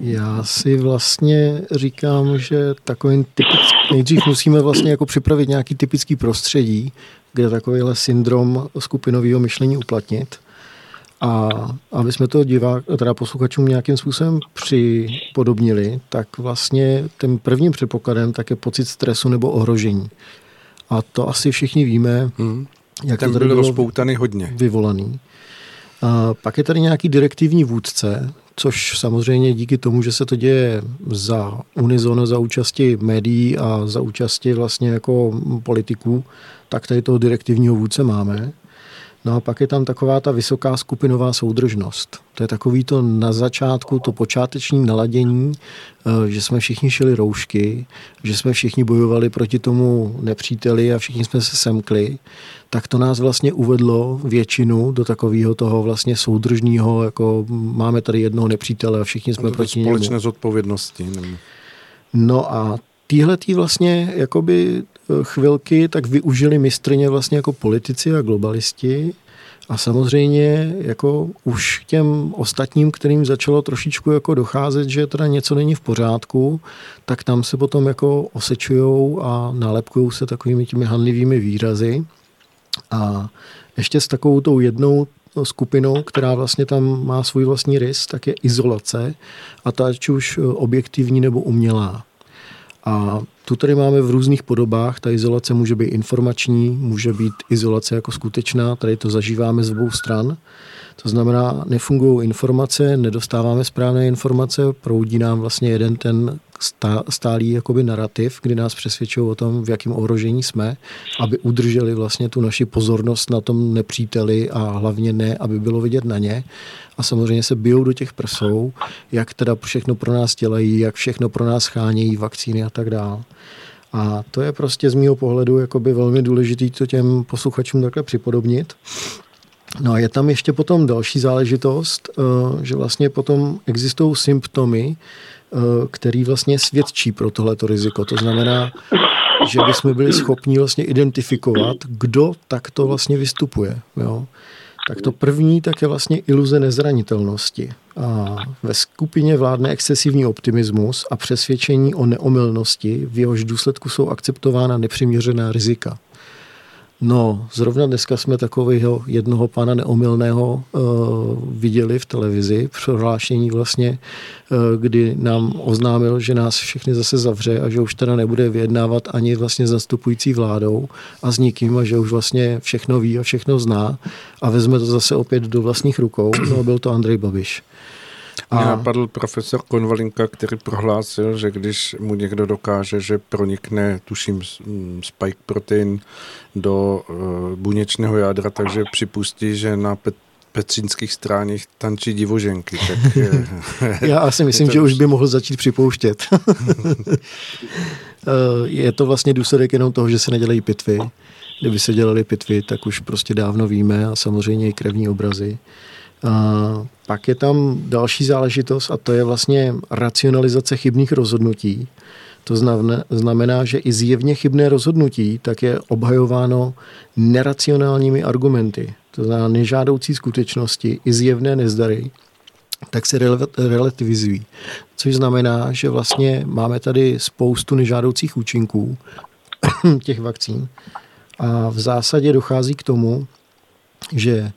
Já si vlastně říkám, že takový typický, nejdřív musíme vlastně jako připravit nějaký typický prostředí, kde takovýhle syndrom skupinového myšlení uplatnit. A aby jsme to divák, teda posluchačům nějakým způsobem připodobnili, tak vlastně tím prvním předpokladem tak je pocit stresu nebo ohrožení. A to asi všichni víme, hmm. jak Ten to tady byl rozpoutaný hodně. Vyvolaný. A pak je tady nějaký direktivní vůdce, což samozřejmě díky tomu, že se to děje za unizono, za účasti médií a za účasti vlastně jako politiků, tak tady toho direktivního vůdce máme. No a pak je tam taková ta vysoká skupinová soudržnost. To je takový to na začátku, to počáteční naladění, eh, že jsme všichni šili roušky, že jsme všichni bojovali proti tomu nepříteli a všichni jsme se semkli, tak to nás vlastně uvedlo většinu do takového toho vlastně soudržního, jako máme tady jednoho nepřítele a všichni jsme a proti němu. Společné zodpovědnosti. No a týhle tý vlastně jakoby chvilky tak využili mistrně vlastně jako politici a globalisti a samozřejmě jako už těm ostatním, kterým začalo trošičku jako docházet, že teda něco není v pořádku, tak tam se potom jako osečujou a nálepkují se takovými těmi hanlivými výrazy. A ještě s takovou tou jednou skupinou, která vlastně tam má svůj vlastní rys, tak je izolace a ta ať už objektivní nebo umělá. A tu tady máme v různých podobách. Ta izolace může být informační, může být izolace jako skutečná. Tady to zažíváme z obou stran. To znamená, nefungují informace, nedostáváme správné informace, proudí nám vlastně jeden ten stálý jakoby narrativ, kdy nás přesvědčují o tom, v jakém ohrožení jsme, aby udrželi vlastně tu naši pozornost na tom nepříteli a hlavně ne, aby bylo vidět na ně. A samozřejmě se bijou do těch prsou, jak teda všechno pro nás dělají, jak všechno pro nás chánějí, vakcíny a tak dále. A to je prostě z mého pohledu jakoby velmi důležité to těm posluchačům takhle připodobnit. No a je tam ještě potom další záležitost, eh, že vlastně potom existují symptomy, eh, který vlastně svědčí pro tohleto riziko. To znamená, že bychom byli schopni vlastně identifikovat, kdo takto vlastně vystupuje. Jo. Tak to první tak je vlastně iluze nezranitelnosti. A ve skupině vládne excesivní optimismus a přesvědčení o neomylnosti, v jehož důsledku jsou akceptována nepřiměřená rizika. No, zrovna dneska jsme takového jednoho pana neomylného uh, viděli v televizi, prohlášení vlastně, uh, kdy nám oznámil, že nás všechny zase zavře a že už teda nebude vyjednávat ani vlastně zastupující vládou a s nikým a že už vlastně všechno ví a všechno zná a vezme to zase opět do vlastních rukou. No, byl to Andrej Babiš. Mě napadl profesor Konvalinka, který prohlásil, že když mu někdo dokáže, že pronikne, tuším, spike protein do uh, buněčného jádra, takže připustí, že na pet petřínských stráních tančí divoženky. Tak, Já asi myslím, že už by mohl začít připouštět. je to vlastně důsledek jenom toho, že se nedělají pitvy. Kdyby se dělali pitvy, tak už prostě dávno víme a samozřejmě i krevní obrazy. A pak je tam další záležitost a to je vlastně racionalizace chybných rozhodnutí. To znamená, že i zjevně chybné rozhodnutí tak je obhajováno neracionálními argumenty. To znamená nežádoucí skutečnosti i zjevné nezdary, tak se relativizují. Což znamená, že vlastně máme tady spoustu nežádoucích účinků těch vakcín a v zásadě dochází k tomu, že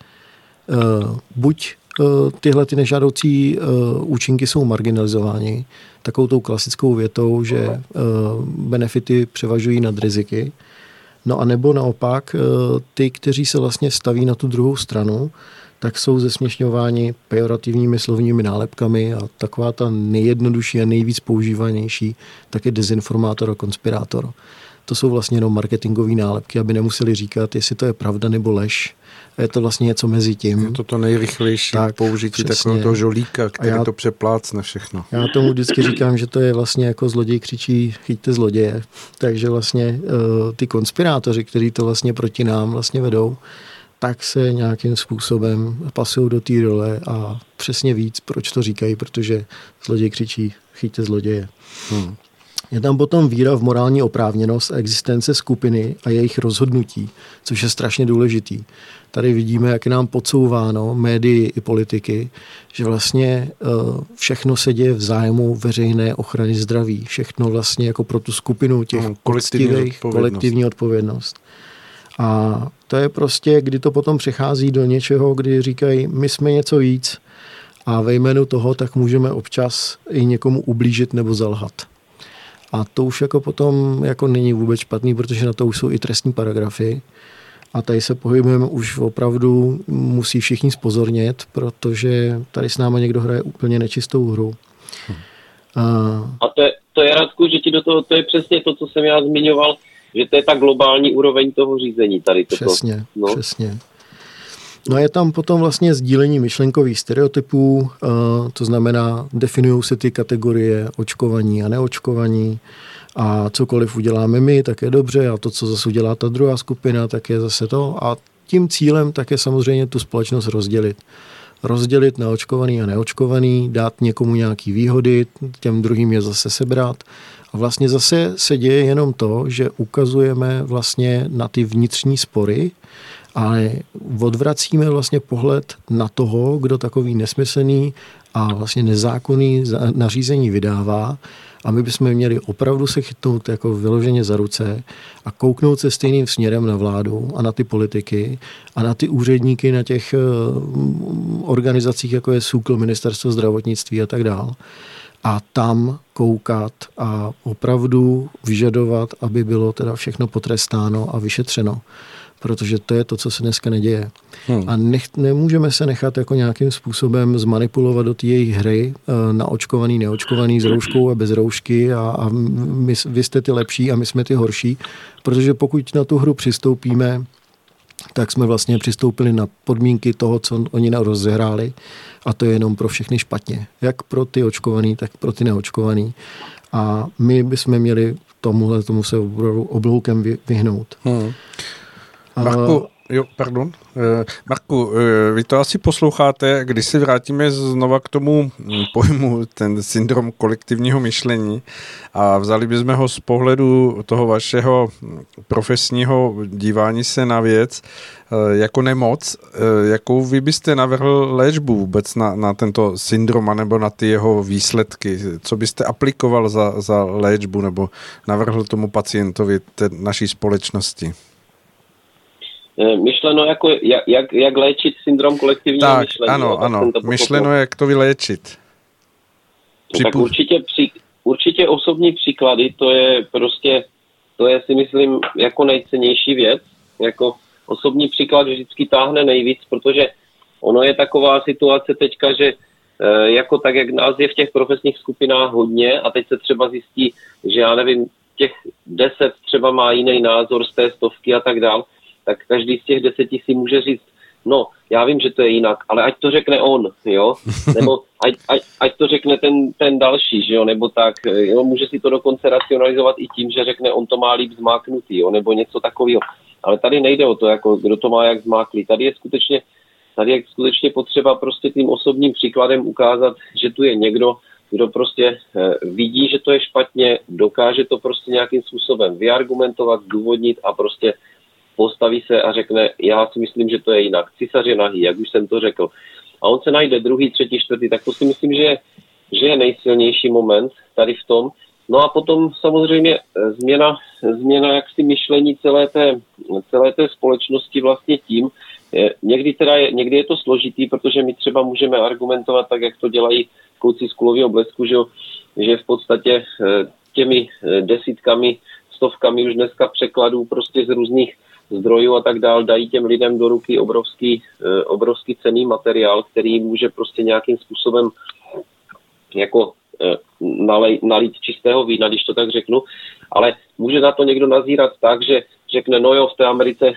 buď uh, tyhle ty nežádoucí uh, účinky jsou marginalizovány takovou tou klasickou větou, že benefity převažují nad riziky, no a nebo naopak ty, kteří se vlastně staví na tu druhou stranu, tak jsou zesměšňováni pejorativními slovními nálepkami a taková ta nejjednodušší a nejvíc používanější tak je dezinformátor a konspirátor to jsou vlastně jenom marketingové nálepky, aby nemuseli říkat, jestli to je pravda nebo lež. Je to vlastně něco mezi tím. Je to to nejrychlejší tak, použití přesně. takového toho žolíka, který já, to přeplácne všechno. Já tomu vždycky říkám, že to je vlastně jako zloděj křičí, chyťte zloděje. Takže vlastně uh, ty konspirátoři, kteří to vlastně proti nám vlastně vedou, tak se nějakým způsobem pasují do té role a přesně víc, proč to říkají, protože zloděj křičí, chyťte zloděje. Hmm. Je tam potom víra v morální oprávněnost a existence skupiny a jejich rozhodnutí, což je strašně důležitý. Tady vidíme, jak je nám podsouváno médii i politiky, že vlastně eh, všechno se děje v zájmu veřejné ochrany zdraví. Všechno vlastně jako pro tu skupinu těch no, kolektivní, odpovědnost. kolektivní odpovědnost. A to je prostě, kdy to potom přechází do něčeho, kdy říkají, my jsme něco víc a ve jménu toho tak můžeme občas i někomu ublížit nebo zalhat. A to už jako potom jako není vůbec špatný, protože na to už jsou i trestní paragrafy. A tady se pohybujeme už opravdu, musí všichni spozornět, protože tady s náma někdo hraje úplně nečistou hru. A, a to, je, to je, Radku, že ti do toho, to je přesně to, co jsem já zmiňoval, že to je ta globální úroveň toho řízení tady. Toto. Přesně, no. přesně. No a je tam potom vlastně sdílení myšlenkových stereotypů, to znamená, definují se ty kategorie očkovaní a neočkovaní a cokoliv uděláme my, tak je dobře a to, co zase udělá ta druhá skupina, tak je zase to a tím cílem tak je samozřejmě tu společnost rozdělit. Rozdělit na očkovaný a neočkovaný, dát někomu nějaký výhody, těm druhým je zase sebrat. A vlastně zase se děje jenom to, že ukazujeme vlastně na ty vnitřní spory, ale odvracíme vlastně pohled na toho, kdo takový nesmyslný a vlastně nezákonný nařízení vydává a my bychom měli opravdu se chytnout jako vyloženě za ruce a kouknout se stejným směrem na vládu a na ty politiky a na ty úředníky na těch eh, organizacích, jako je SÚKL, Ministerstvo zdravotnictví a tak dále a tam koukat a opravdu vyžadovat, aby bylo teda všechno potrestáno a vyšetřeno protože to je to, co se dneska neděje. Hmm. A nech, nemůžeme se nechat jako nějakým způsobem zmanipulovat do té jejich hry eh, na očkovaný, neočkovaný, s rouškou a bez roušky a, a my, vy jste ty lepší a my jsme ty horší, protože pokud na tu hru přistoupíme, tak jsme vlastně přistoupili na podmínky toho, co oni rozehráli a to je jenom pro všechny špatně. Jak pro ty očkovaný, tak pro ty neočkovaný. A my bychom měli tomuhle tomu se obloukem vyhnout. Hmm. Marku, jo, pardon. Eh, Marku, eh, vy to asi posloucháte, když se vrátíme znova k tomu hm, pojmu, ten syndrom kolektivního myšlení a vzali bychom ho z pohledu toho vašeho hm, profesního dívání se na věc eh, jako nemoc, jakou vy byste navrhl léčbu vůbec na, na tento syndrom nebo na ty jeho výsledky? Co byste aplikoval za, za léčbu nebo navrhl tomu pacientovi té naší společnosti? Eh, myšleno jako, jak, jak, jak léčit syndrom kolektivního tak, myšlení. Ano, tak ano, myšleno jak to vyléčit. No, tak určitě, při, určitě osobní příklady, to je prostě, to je si myslím jako nejcennější věc. Jako osobní příklad vždycky táhne nejvíc, protože ono je taková situace teďka, že e, jako tak, jak nás je v těch profesních skupinách hodně a teď se třeba zjistí, že já nevím, těch deset třeba má jiný názor z té stovky a tak dále, tak každý z těch deseti si může říct, no, já vím, že to je jinak, ale ať to řekne on, jo, nebo ať, ať, ať to řekne ten, ten další, že jo, nebo tak, jo, může si to dokonce racionalizovat i tím, že řekne, on to má líp zmáknutý, jo, nebo něco takového. Ale tady nejde o to, jako kdo to má jak zmáklý. Tady je skutečně, tady je skutečně potřeba prostě tím osobním příkladem ukázat, že tu je někdo, kdo prostě eh, vidí, že to je špatně, dokáže to prostě nějakým způsobem vyargumentovat, zdůvodnit a prostě postaví se a řekne, já si myslím, že to je jinak. Císař je nahý, jak už jsem to řekl. A on se najde druhý, třetí, čtvrtý, tak to si myslím, že je, že je nejsilnější moment tady v tom. No a potom samozřejmě eh, změna, změna jaksi myšlení celé té, celé té společnosti vlastně tím, je, někdy, teda je, někdy je to složitý, protože my třeba můžeme argumentovat tak, jak to dělají kluci z kulového blesku, že, že v podstatě eh, těmi eh, desítkami, stovkami už dneska překladů prostě z různých zdrojů a tak dál dají těm lidem do ruky obrovský, eh, obrovský cený materiál, který může prostě nějakým způsobem jako nalej, nalít čistého vína, když to tak řeknu, ale může na to někdo nazírat tak, že řekne, no jo, v té Americe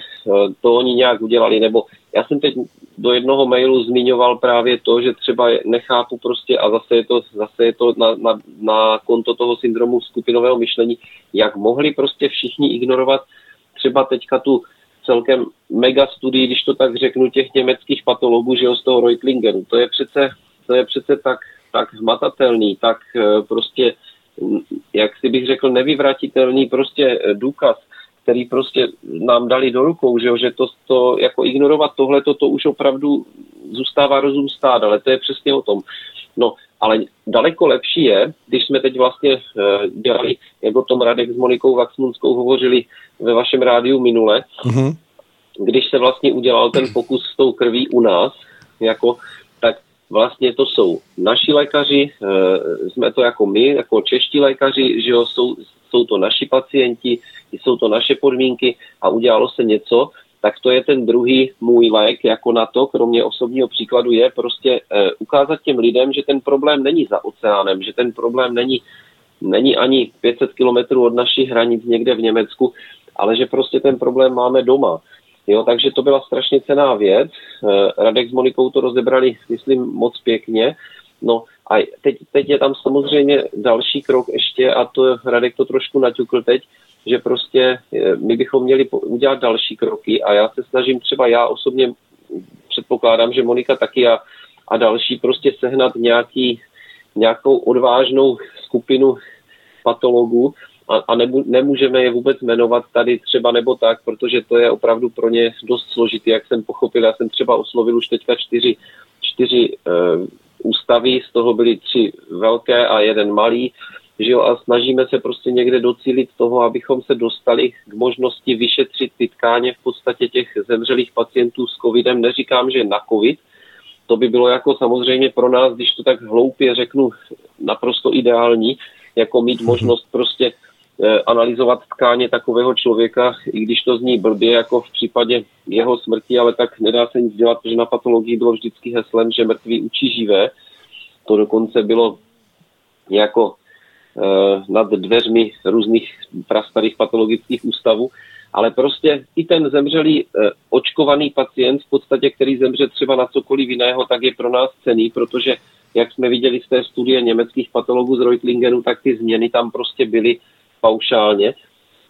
to oni nějak udělali, nebo já jsem teď do jednoho mailu zmiňoval právě to, že třeba nechápu prostě a zase je to, zase je to na, na, na konto toho syndromu skupinového myšlení, jak mohli prostě všichni ignorovat třeba teďka tu celkem mega studii, když to tak řeknu, těch německých patologů, že jo, z toho Reutlingenu. To je přece, to je přece tak, tak hmatatelný, tak eh, prostě, jak si bych řekl, nevyvratitelný prostě důkaz, který prostě nám dali do rukou, že, jo, že to, to jako ignorovat tohle, to, to už opravdu zůstává rozum stát, ale to je přesně o tom. No, ale daleko lepší je, když jsme teď vlastně uh, dělali, jak o tom Radek s Monikou Vaxmunskou hovořili ve vašem rádiu minule, mm-hmm. když se vlastně udělal ten pokus s tou krví u nás, jako, tak vlastně to jsou naši lékaři, uh, jsme to jako my, jako čeští lékaři, že jo, jsou, jsou to naši pacienti, jsou to naše podmínky a udělalo se něco, tak to je ten druhý můj lék jako na to, kromě osobního příkladu, je prostě e, ukázat těm lidem, že ten problém není za oceánem, že ten problém není, není ani 500 kilometrů od našich hranic někde v Německu, ale že prostě ten problém máme doma. Jo, takže to byla strašně cená věc. E, Radek s Monikou to rozebrali, myslím, moc pěkně. No a teď, teď je tam samozřejmě další krok ještě a to Radek to trošku naťukl teď, že prostě eh, my bychom měli udělat další kroky a já se snažím třeba já osobně předpokládám, že Monika taky a, a další prostě sehnat nějaký, nějakou odvážnou skupinu patologů a, a nemů, nemůžeme je vůbec jmenovat tady třeba nebo tak, protože to je opravdu pro ně dost složitý, jak jsem pochopil. Já jsem třeba oslovil už teďka čtyři, čtyři uh, ústavy, z toho byly tři velké a jeden malý že jo, a snažíme se prostě někde docílit toho, abychom se dostali k možnosti vyšetřit ty tkáně v podstatě těch zemřelých pacientů s covidem. Neříkám, že na covid, to by bylo jako samozřejmě pro nás, když to tak hloupě řeknu, naprosto ideální, jako mít možnost prostě analyzovat tkáně takového člověka, i když to zní blbě, jako v případě jeho smrti, ale tak nedá se nic dělat, protože na patologii bylo vždycky heslem, že mrtví učí živé. To dokonce bylo jako Eh, nad dveřmi různých prastarých patologických ústavů, ale prostě i ten zemřelý eh, očkovaný pacient, v podstatě, který zemře třeba na cokoliv jiného, tak je pro nás cený, protože jak jsme viděli z té studie německých patologů z Reutlingenu, tak ty změny tam prostě byly paušálně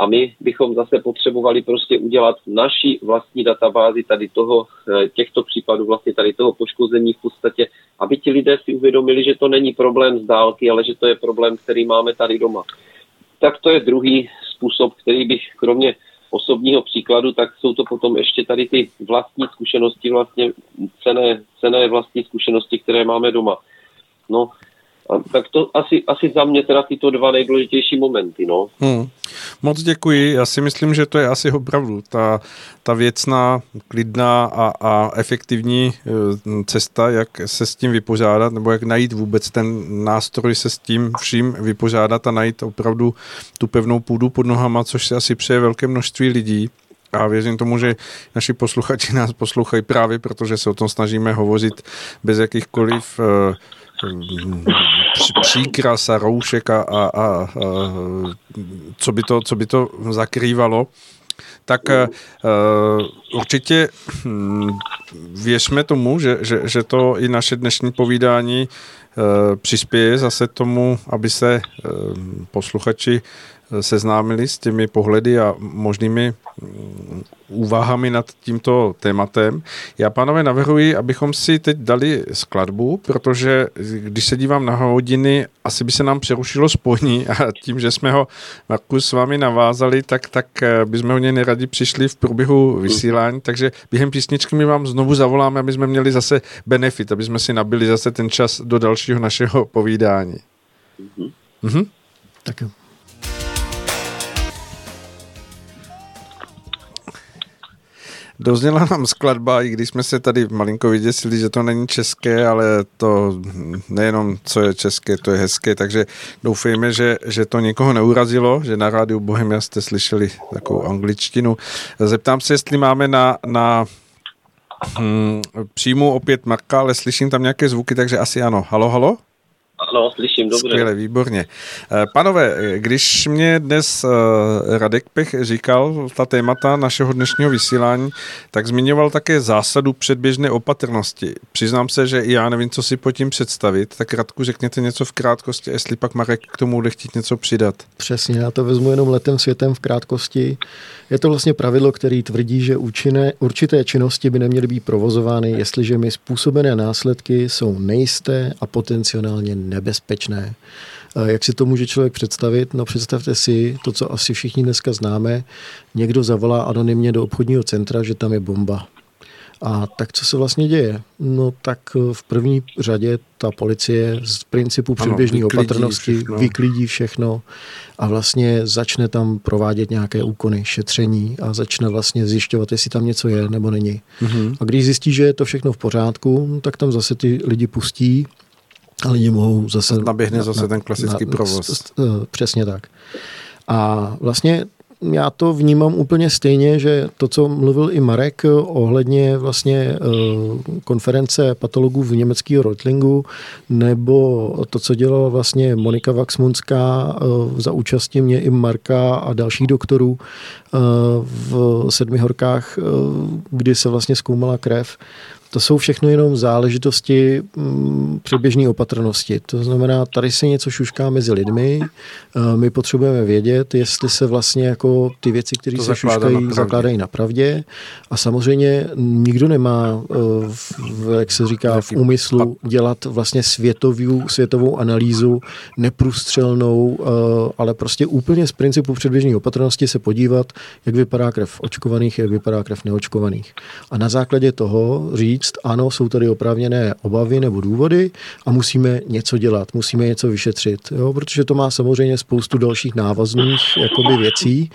a my bychom zase potřebovali prostě udělat naší vlastní databázi tady toho, eh, těchto případů, vlastně tady toho poškození v podstatě, aby ti lidé si uvědomili, že to není problém z dálky, ale že to je problém, který máme tady doma. Tak to je druhý způsob, který bych kromě osobního příkladu, tak jsou to potom ještě tady ty vlastní zkušenosti, vlastně cené, cené vlastní zkušenosti, které máme doma. No, tak to asi, asi za mě teda tyto dva nejdůležitější momenty. No. Hmm. Moc děkuji. Já si myslím, že to je asi opravdu ta, ta věcná, klidná a, a efektivní eh, cesta, jak se s tím vypořádat, nebo jak najít vůbec ten nástroj se s tím vším vypořádat a najít opravdu tu pevnou půdu pod nohama, což si asi přeje velké množství lidí. A věřím tomu, že naši posluchači nás poslouchají právě, protože se o tom snažíme hovořit bez jakýchkoliv uh, příkras a roušek a, a, a, a co, by to, co by to zakrývalo. tak uh, určitě hm, věřme tomu, že, že, že to i naše dnešní povídání uh, přispěje zase tomu, aby se uh, posluchači seznámili s těmi pohledy a možnými mm, úvahami nad tímto tématem. Já, pánové, navrhuji, abychom si teď dali skladbu, protože když se dívám na hodiny, asi by se nám přerušilo spojení a tím, že jsme ho, Marku, s vámi navázali, tak, tak eh, bychom hodně neradi přišli v průběhu vysílání, takže během písničky my vám znovu zavoláme, aby jsme měli zase benefit, aby jsme si nabili zase ten čas do dalšího našeho povídání. Mhm. Mhm. Tak jo. Dozněla nám skladba, i když jsme se tady malinko vyděsili, že to není české, ale to nejenom, co je české, to je hezké, takže doufejme, že, že to někoho neurazilo, že na rádiu Bohemia jste slyšeli takovou angličtinu. Zeptám se, jestli máme na, na hmm, příjmu opět Marka, ale slyším tam nějaké zvuky, takže asi ano. Halo, halo? Ano, slyším, dobře. Skvěle, výborně. Eh, panové, když mě dnes eh, Radek Pech říkal ta témata našeho dnešního vysílání, tak zmiňoval také zásadu předběžné opatrnosti. Přiznám se, že i já nevím, co si po tím představit, tak Radku řekněte něco v krátkosti, jestli pak Marek k tomu bude chtít něco přidat. Přesně, já to vezmu jenom letem světem v krátkosti. Je to vlastně pravidlo, který tvrdí, že účinné, určité činnosti by neměly být provozovány, jestliže mi způsobené následky jsou nejisté a potenciálně nebezpečné. Jak si to může člověk představit? No představte si to, co asi všichni dneska známe. Někdo zavolá anonymně do obchodního centra, že tam je bomba. A tak co se vlastně děje? No tak v první řadě ta policie z principu předběžné opatrnosti všechno. vyklidí všechno a vlastně začne tam provádět nějaké úkony, šetření a začne vlastně zjišťovat, jestli tam něco je nebo není. Mm-hmm. A když zjistí, že je to všechno v pořádku, no, tak tam zase ty lidi pustí a lidi mohou zase... Naběhne zase na, ten klasický na, provoz. Přesně tak. A vlastně já to vnímám úplně stejně, že to, co mluvil i Marek ohledně vlastně eh, konference patologů v německého Reutlingu, nebo to, co dělala vlastně Monika Vaxmunská eh, za účastí mě i Marka a dalších doktorů eh, v Sedmi horkách, kdy se vlastně zkoumala krev, to jsou všechno jenom záležitosti mm, předběžné opatrnosti. To znamená, tady se něco šušká mezi lidmi, my potřebujeme vědět, jestli se vlastně jako ty věci, které se šuškají, na zakládají na pravdě. A samozřejmě nikdo nemá, eh, v, jak se říká, v úmyslu dělat vlastně světovou, světovou analýzu neprůstřelnou, eh, ale prostě úplně z principu předběžné opatrnosti se podívat, jak vypadá krev očkovaných, jak vypadá krev neočkovaných. A na základě toho říct, říct, ano, jsou tady oprávněné obavy nebo důvody a musíme něco dělat, musíme něco vyšetřit, jo, protože to má samozřejmě spoustu dalších návazných jakoby věcí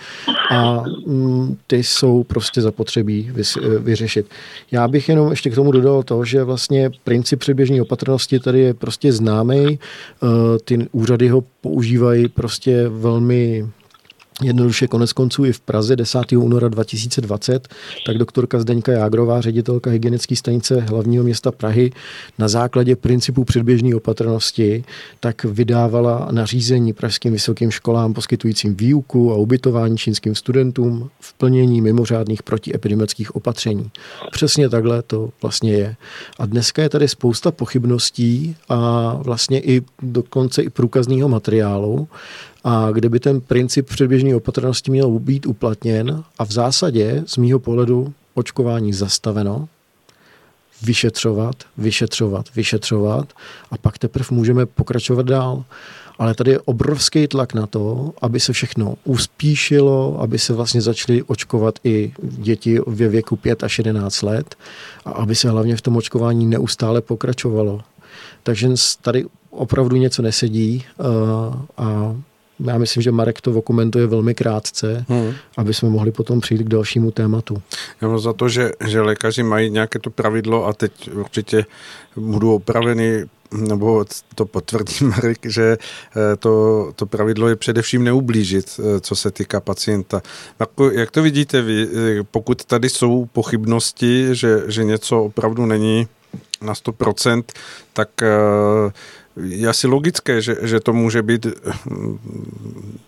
a mm, ty jsou prostě zapotřebí vyřešit. Já bych jenom ještě k tomu dodal to, že vlastně princip předběžné opatrnosti tady je prostě známý, e, ty úřady ho používají prostě velmi Jednoduše konec konců i v Praze 10. února 2020, tak doktorka Zdeňka Jágrová, ředitelka hygienické stanice hlavního města Prahy, na základě principu předběžné opatrnosti, tak vydávala nařízení pražským vysokým školám poskytujícím výuku a ubytování čínským studentům v plnění mimořádných protiepidemických opatření. Přesně takhle to vlastně je. A dneska je tady spousta pochybností a vlastně i dokonce i průkazního materiálu, a kde by ten princip předběžné opatrnosti měl být uplatněn a v zásadě z mýho pohledu očkování zastaveno, vyšetřovat, vyšetřovat, vyšetřovat a pak teprve můžeme pokračovat dál. Ale tady je obrovský tlak na to, aby se všechno uspíšilo, aby se vlastně začaly očkovat i děti ve věku 5 až 11 let a aby se hlavně v tom očkování neustále pokračovalo. Takže tady opravdu něco nesedí uh, a já myslím, že Marek to okomentuje velmi krátce, hmm. aby jsme mohli potom přijít k dalšímu tématu. Já mám za to, že, že lékaři mají nějaké to pravidlo a teď určitě budu opraveny nebo to potvrdí Marek, že eh, to, to pravidlo je především neublížit, eh, co se týká pacienta. Jak to vidíte vy, eh, pokud tady jsou pochybnosti, že, že něco opravdu není na 100%, tak je asi logické, že, že to může být hm,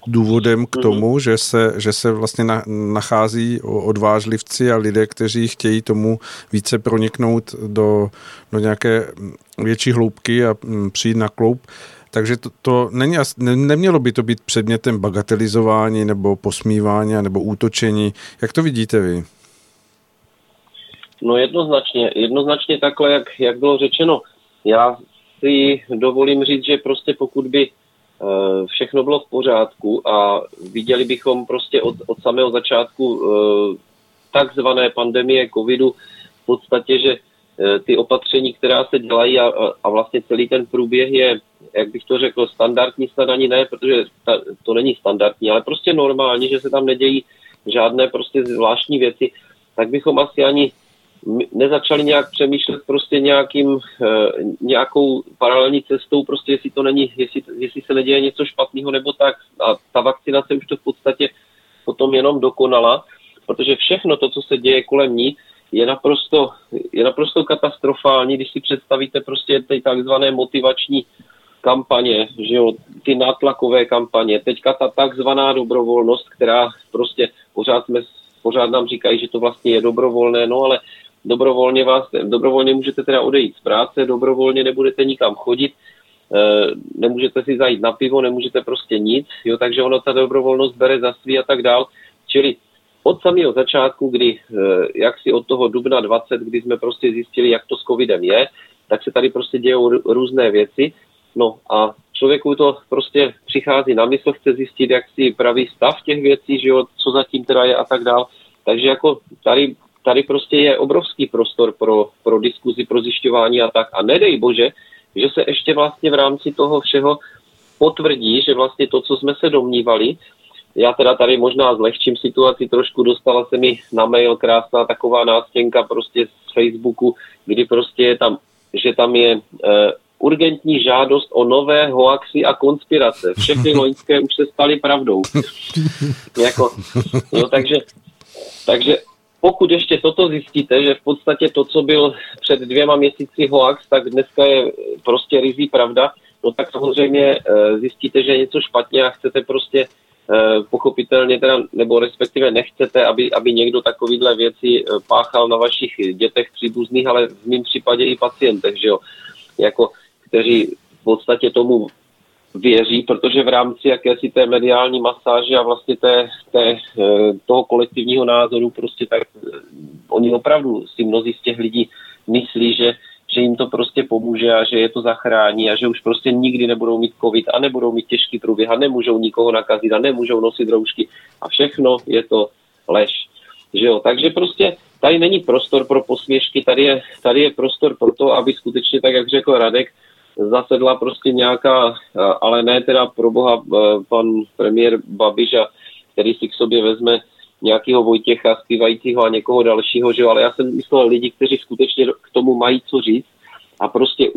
důvodem k mhm. tomu, že se, že se vlastně na, nachází odvážlivci a lidé, kteří chtějí tomu více proniknout do, do nějaké větší hloubky a hm, přijít na kloup. Takže to, to není, ne, nemělo by to být předmětem bagatelizování nebo posmívání nebo útočení. Jak to vidíte vy? No jednoznačně, jednoznačně takhle, jak, jak bylo řečeno. Já si dovolím říct, že prostě pokud by eh, všechno bylo v pořádku a viděli bychom prostě od, od samého začátku eh, takzvané pandemie covidu v podstatě, že eh, ty opatření, která se dělají a, a vlastně celý ten průběh je, jak bych to řekl, standardní, snad ani ne, protože ta, to není standardní, ale prostě normální, že se tam nedějí žádné prostě zvláštní věci, tak bychom asi ani nezačali nějak přemýšlet prostě nějakým, eh, nějakou paralelní cestou, prostě jestli to není, jestli, jestli se neděje něco špatného nebo tak. A ta vakcinace už to v podstatě potom jenom dokonala, protože všechno to, co se děje kolem ní, je naprosto, je naprosto katastrofální, když si představíte prostě ty takzvané motivační kampaně, že jo, ty nátlakové kampaně, teďka ta takzvaná dobrovolnost, která prostě pořád jsme pořád nám říkají, že to vlastně je dobrovolné, no ale dobrovolně vás, dobrovolně můžete teda odejít z práce, dobrovolně nebudete nikam chodit, eh, nemůžete si zajít na pivo, nemůžete prostě nic, jo, takže ono ta dobrovolnost bere za svý a tak dál. Čili od samého začátku, kdy, eh, jak si od toho dubna 20, kdy jsme prostě zjistili, jak to s covidem je, tak se tady prostě dějou různé věci. No a člověku to prostě přichází na mysl, chce zjistit, jak si pravý stav těch věcí, že jo, co zatím teda je a tak dál. Takže jako tady tady prostě je obrovský prostor pro, pro diskuzi, pro zjišťování a tak. A nedej bože, že se ještě vlastně v rámci toho všeho potvrdí, že vlastně to, co jsme se domnívali, já teda tady možná zlehčím situaci trošku, dostala se mi na mail krásná taková nástěnka prostě z Facebooku, kdy prostě je tam, že tam je uh, urgentní žádost o nové hoaxy a konspirace. Všechny loňské už se staly pravdou. jako, jo, takže, takže pokud ještě toto zjistíte, že v podstatě to, co byl před dvěma měsíci hoax, tak dneska je prostě rizí pravda, no tak samozřejmě eh, zjistíte, že je něco špatně a chcete prostě eh, pochopitelně teda, nebo respektive nechcete, aby, aby někdo takovýhle věci eh, páchal na vašich dětech příbuzných, ale v mém případě i pacientech, že jo, jako, kteří v podstatě tomu věří, protože v rámci jakési té mediální masáže a vlastně té, té, eh, toho kolektivního názoru prostě tak eh, oni opravdu si mnozí z těch lidí myslí, že, že jim to prostě pomůže a že je to zachrání a že už prostě nikdy nebudou mít covid a nebudou mít těžký průběh a nemůžou nikoho nakazit a nemůžou nosit roušky a všechno je to lež. Že jo? Takže prostě tady není prostor pro posměšky, tady je, tady je prostor pro to, aby skutečně, tak jak řekl Radek, zasedla prostě nějaká, ale ne teda pro boha pan premiér Babiš, který si k sobě vezme nějakého Vojtěcha zpívajícího a někoho dalšího, že ale já jsem myslel lidi, kteří skutečně k tomu mají co říct a prostě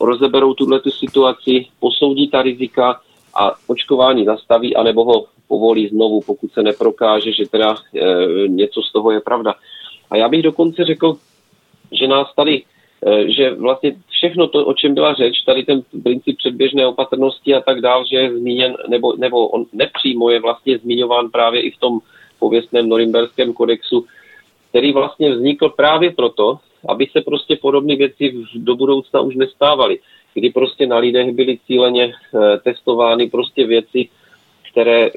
rozeberou tuhle tu situaci, posoudí ta rizika a očkování zastaví, anebo ho povolí znovu, pokud se neprokáže, že teda e, něco z toho je pravda. A já bych dokonce řekl, že nás tady Eh, že vlastně všechno to, o čem byla řeč, tady ten princip předběžné opatrnosti a tak dál, že je zmíněn, nebo, nebo on nepřímo je vlastně zmiňován právě i v tom pověstném norimberském kodexu, který vlastně vznikl právě proto, aby se prostě podobné věci do budoucna už nestávaly, kdy prostě na lidech byly cíleně eh, testovány prostě věci, které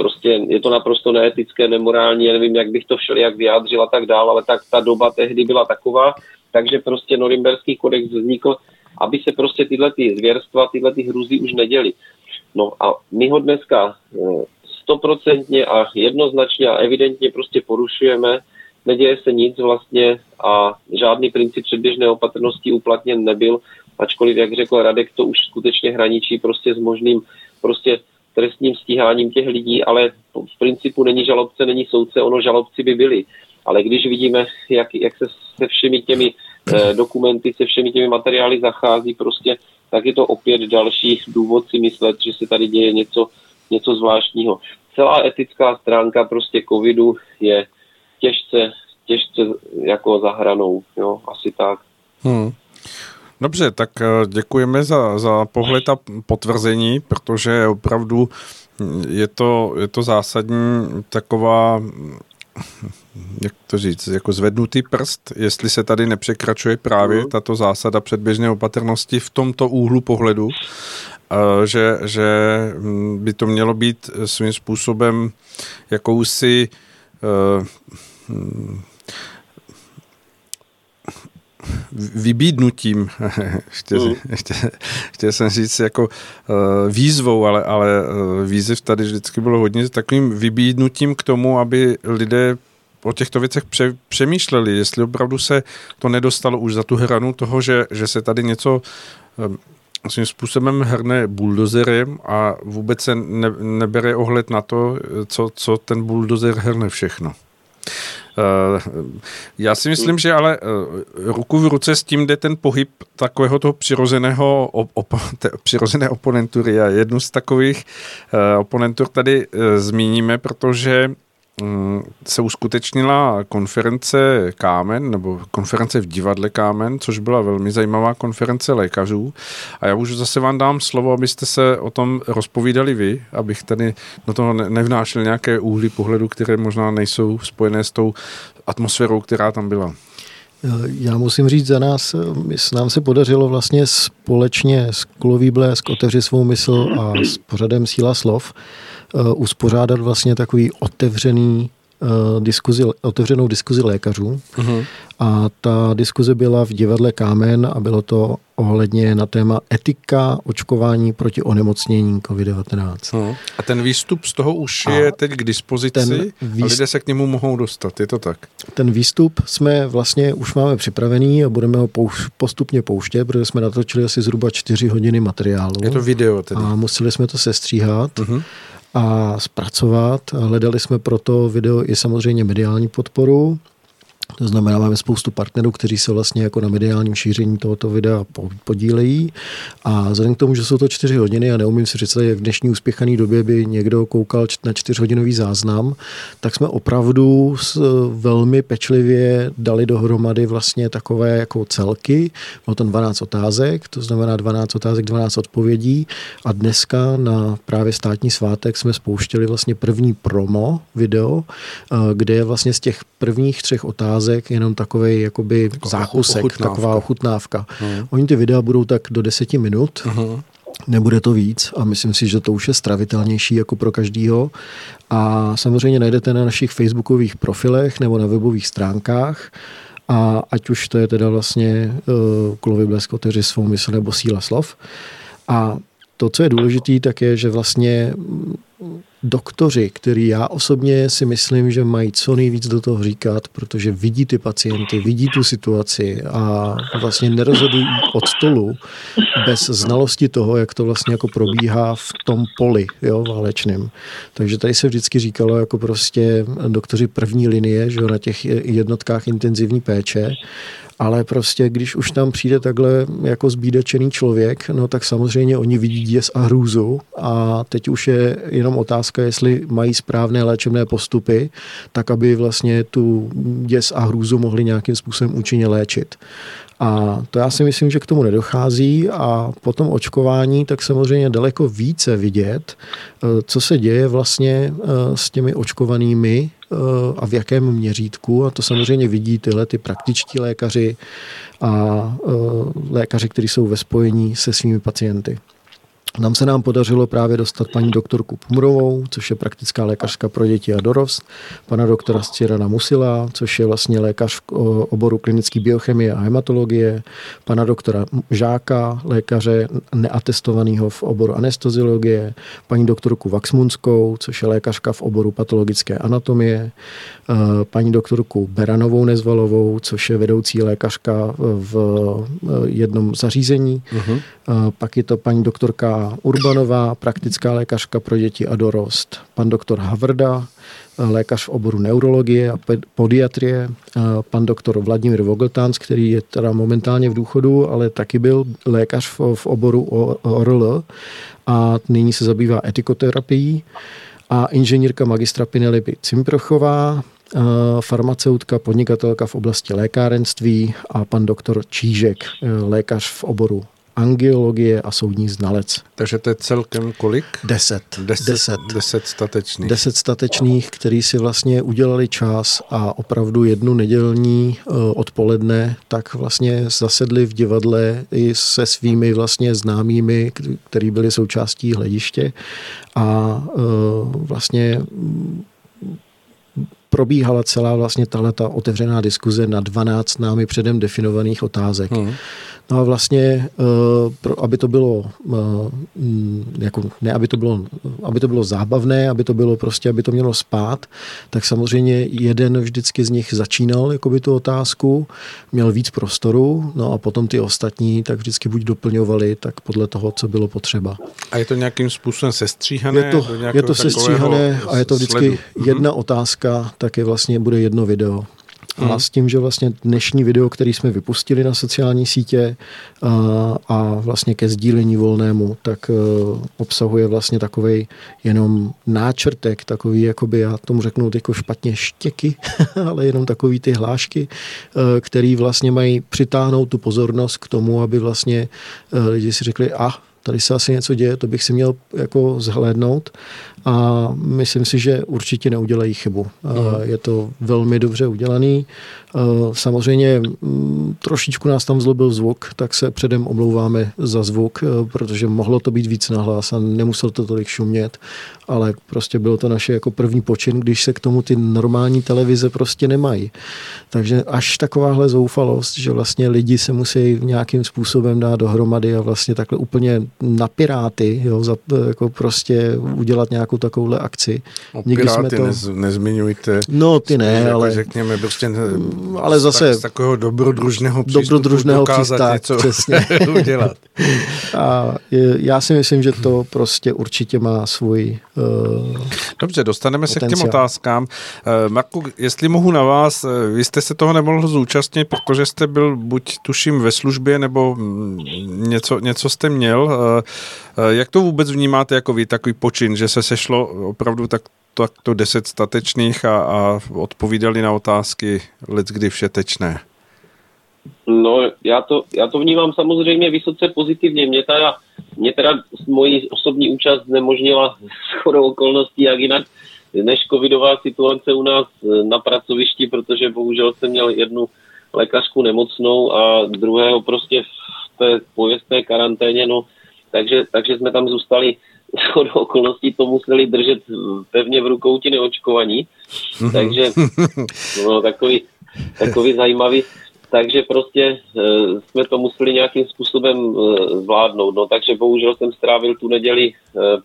prostě je to naprosto neetické, nemorální, já nevím, jak bych to jak vyjádřil a tak dál, ale tak ta doba tehdy byla taková, takže prostě Norimberský kodex vznikl, aby se prostě tyhle ty zvěrstva, tyhle ty hruzy už neděly. No a my ho dneska eh, stoprocentně a jednoznačně a evidentně prostě porušujeme, neděje se nic vlastně a žádný princip předběžné opatrnosti uplatněn nebyl, ačkoliv, jak řekl Radek, to už skutečně hraničí prostě s možným prostě trestním stíháním těch lidí, ale v principu není žalobce, není soudce, ono žalobci by byli. Ale když vidíme, jak, jak se se všemi těmi eh, dokumenty, se všemi těmi materiály zachází prostě, tak je to opět další důvod si myslet, že se tady děje něco, něco zvláštního. Celá etická stránka prostě covidu je těžce, těžce jako za hranou, jo, asi tak. Hmm. Dobře, tak eh, děkujeme za, za pohled a potvrzení, protože opravdu je to, je to zásadní taková jak to říct, jako zvednutý prst, jestli se tady nepřekračuje právě mm. tato zásada předběžné opatrnosti v tomto úhlu pohledu, eh, že, že hm, by to mělo být svým způsobem jakousi uh, vybídnutím, ještě, mm. ještě, chtěl jsem říct jako uh, výzvou, ale, ale uh, výzev tady vždycky bylo hodně takovým vybídnutím k tomu, aby lidé o těchto věcech pře, přemýšleli, jestli opravdu se to nedostalo už za tu hranu toho, že, že se tady něco um, svým způsobem hrne buldozerem a vůbec se ne, nebere ohled na to, co, co ten buldozer hrne všechno. Eh, já si myslím, že ale eh, ruku v ruce s tím jde ten pohyb takového toho přirozeného op, přirozené oponentury. A jednu z takových eh, oponentur tady zmíníme, protože se uskutečnila konference Kámen, nebo konference v divadle Kámen, což byla velmi zajímavá konference lékařů. A já už zase vám dám slovo, abyste se o tom rozpovídali vy, abych tady do toho nevnášel nějaké úhly pohledu, které možná nejsou spojené s tou atmosférou, která tam byla. Já musím říct za nás, s nám se podařilo vlastně společně s Kulový blesk otevřít svou mysl a s pořadem Síla slov Eh, uspořádat vlastně takový otevřený uh, diskuzi, otevřenou diskuzi lékařů. Uh-huh. A ta diskuze byla v divadle Kámen a bylo to ohledně na téma etika očkování proti onemocnění COVID-19. Uh-huh. A ten výstup z toho už a je teď k dispozici ten výstup, a lidé se k němu mohou dostat, je to tak? Ten výstup jsme vlastně už máme připravený a budeme ho pouš- postupně pouštět, protože jsme natočili asi zhruba čtyři hodiny materiálu. Je to video tedy. A museli jsme to sestříhat. Uh-huh a zpracovat. Hledali jsme proto video i samozřejmě mediální podporu. To znamená, máme spoustu partnerů, kteří se vlastně jako na mediálním šíření tohoto videa podílejí. A vzhledem k tomu, že jsou to čtyři hodiny a neumím si představit, jak v dnešní uspěchané době by někdo koukal na čtyřhodinový záznam, tak jsme opravdu velmi pečlivě dali dohromady vlastně takové jako celky. Bylo to 12 otázek, to znamená 12 otázek, 12 odpovědí. A dneska na právě státní svátek jsme spouštěli vlastně první promo video, eh, kde je vlastně z těch prvních třech otázek otázek, jenom takový jakoby taková zákusek, ochutnávka. taková ochutnávka. Hmm. Oni ty videa budou tak do deseti minut, hmm. Nebude to víc a myslím si, že to už je stravitelnější jako pro každýho. A samozřejmě najdete na našich facebookových profilech nebo na webových stránkách. A ať už to je teda vlastně uh, Kulovy blesk, otevři svou mysl nebo síla slov. A to, co je důležité, tak je, že vlastně doktoři, který já osobně si myslím, že mají co nejvíc do toho říkat, protože vidí ty pacienty, vidí tu situaci a vlastně nerozhodují od stolu bez znalosti toho, jak to vlastně jako probíhá v tom poli jo, válečném. Takže tady se vždycky říkalo jako prostě doktoři první linie, že jo, na těch jednotkách intenzivní péče ale prostě když už tam přijde takhle jako zbídečený člověk, no tak samozřejmě oni vidí děs a hrůzu a teď už je jenom otázka, jestli mají správné léčebné postupy, tak aby vlastně tu děs a hrůzu mohli nějakým způsobem účinně léčit. A to já si myslím, že k tomu nedochází a po tom očkování tak samozřejmě daleko více vidět, eh, co se děje vlastně eh, s těmi očkovanými a v jakém měřítku. A to samozřejmě vidí tyhle ty praktičtí lékaři a lékaři, kteří jsou ve spojení se svými pacienty. Nám se nám podařilo právě dostat paní doktorku Pumrovou, což je praktická lékařka pro děti a dorost, pana doktora Stěrana Musila, což je vlastně lékař v oboru klinické biochemie a hematologie, pana doktora Žáka, lékaře neatestovaného v oboru anesteziologie, paní doktorku Vaxmunskou, což je lékařka v oboru patologické anatomie, eh, paní doktorku Beranovou Nezvalovou, což je vedoucí lékařka v eh, jednom zařízení, uh-huh. Pak je to paní doktorka Urbanová, praktická lékařka pro děti a dorost, pan doktor Havrda, lékař v oboru neurologie a podiatrie, pan doktor Vladimír Vogeltans, který je teda momentálně v důchodu, ale taky byl lékař v, oboru ORL a nyní se zabývá etikoterapií. A inženýrka magistra Penelope Cimprochová, farmaceutka, podnikatelka v oblasti lékárenství a pan doktor Čížek, lékař v oboru angiologie a soudní znalec. Takže to je celkem kolik? Deset. Deset, deset. deset statečných. Deset statečných, který si vlastně udělali čas a opravdu jednu nedělní uh, odpoledne tak vlastně zasedli v divadle i se svými vlastně známými, který byli součástí hlediště a uh, vlastně probíhala celá vlastně tato otevřená diskuze na 12 námi předem definovaných otázek. Hmm. No a vlastně, eh, aby to bylo, eh, jako, ne aby to bylo, aby to bylo zábavné, aby to bylo prostě, aby to mělo spát, tak samozřejmě jeden vždycky z nich začínal jakoby tu otázku, měl víc prostoru, no a potom ty ostatní tak vždycky buď doplňovali, tak podle toho, co bylo potřeba. A je to nějakým způsobem sestříhané? Je to, je to sestříhané a je to vždycky sledu. jedna otázka, tak je vlastně bude jedno video. A s tím, že vlastně dnešní video, který jsme vypustili na sociální sítě a, a vlastně ke sdílení volnému, tak uh, obsahuje vlastně takový jenom náčrtek, takový, jakoby já tomu řeknu jako špatně štěky, ale jenom takový ty hlášky, uh, který vlastně mají přitáhnout tu pozornost k tomu, aby vlastně uh, lidi si řekli, a ah, tady se asi něco děje, to bych si měl jako zhlédnout a myslím si, že určitě neudělají chybu. Mm. Je to velmi dobře udělaný. Samozřejmě trošičku nás tam zlobil zvuk, tak se předem omlouváme za zvuk, protože mohlo to být víc nahlas a nemusel to tolik šumět, ale prostě bylo to naše jako první počin, když se k tomu ty normální televize prostě nemají. Takže až takováhle zoufalost, že vlastně lidi se musí nějakým způsobem dát dohromady a vlastně takhle úplně na piráty, jo, za, jako prostě udělat nějakou takovouhle akci. O Nikdy jsme to... nez, nezmiňujte. No ty ne, jako ale... Řekněme prostě mm, ale zase z takového dobrodružného přístupu dobrodružného dokázat něco přesně. udělat. A já si myslím, že to prostě určitě má svůj uh, Dobře, dostaneme potenciál. se k těm otázkám. Uh, Marku, jestli mohu na vás, uh, vy jste se toho nemohl zúčastnit, protože jste byl buď tuším ve službě, nebo mm, něco, něco jste měl. Uh, jak to vůbec vnímáte jako vy, takový počin, že se sešlo opravdu tak to deset statečných a, a odpovídali na otázky let kdy všetečné? No, já to, já to vnímám samozřejmě vysoce pozitivně. Mě teda, mě teda moji osobní účast znemožnila shodou okolností, jak jinak než covidová situace u nás na pracovišti, protože bohužel jsem měl jednu lékařku nemocnou a druhého prostě v té pojistné karanténě, no, takže, takže jsme tam zůstali shodou okolností to museli držet pevně v rukou ti neočkovaní, mhm. takže no, takový, takový zajímavý, takže prostě e, jsme to museli nějakým způsobem e, zvládnout, no takže bohužel jsem strávil tu neděli e,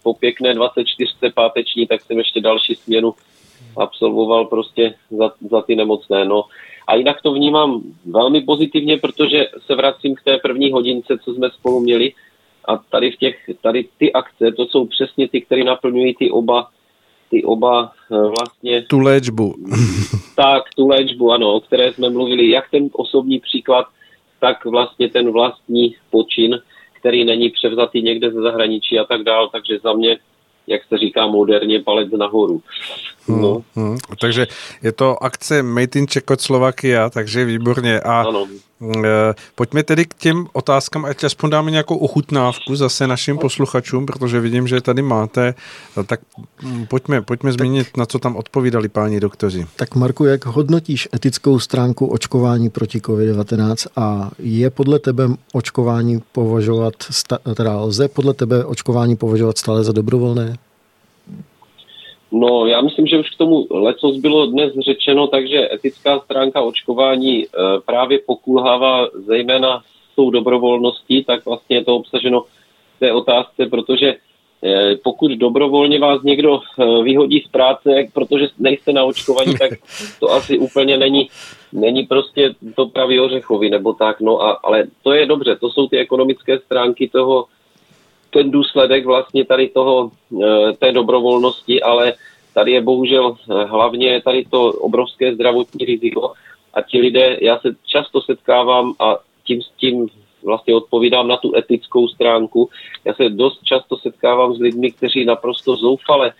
po pěkné 24. páteční, tak jsem ještě další směnu absolvoval prostě za, za ty nemocné, no. A jinak to vnímám velmi pozitivně, protože se vracím k té první hodince, co jsme spolu měli, a tady v těch, tady ty akce, to jsou přesně ty, které naplňují ty oba, ty oba eh, vlastně... Tu léčbu. tak, tu léčbu, ano, o které jsme mluvili, jak ten osobní příklad, tak vlastně ten vlastní počin, který není převzatý někde ze zahraničí a tak dál, takže za mě jak se říká moderně, palec nahoru. Hmm, no. Hmm, hmm. Takže je to akce Made in Czechoslovakia, takže výborně. A ano. Eh, pojďme tedy k těm otázkám, ať aspoň dáme nějakou ochutnávku zase našim posluchačům, protože vidím, že tady máte. Eh, tak hm, pojďme, pojďme tak, zmínit, na co tam odpovídali páni doktoři. Tak Marku, jak hodnotíš etickou stránku očkování proti COVID-19 a je podle tebe očkování považovat, teda lze podle tebe očkování považovat stále za dobrovolné? No, já myslím, že už k tomu lecos bylo dnes řečeno, takže etická stránka očkování e, právě pokulhává zejména s tou dobrovolností, tak vlastně je to obsaženo v té otázce, protože e, pokud dobrovolně vás někdo e, vyhodí z práce, protože nejste na očkování, tak to asi úplně není, není prostě to pravý ořechový nebo tak, no a, ale to je dobře, to jsou ty ekonomické stránky toho ten důsledek vlastně tady toho, eh, té dobrovolnosti, ale tady je bohužel eh, hlavně tady to obrovské zdravotní riziko a ti lidé, já se často setkávám a tím s tím vlastně odpovídám na tu etickou stránku. Já se dost často setkávám s lidmi, kteří naprosto zoufale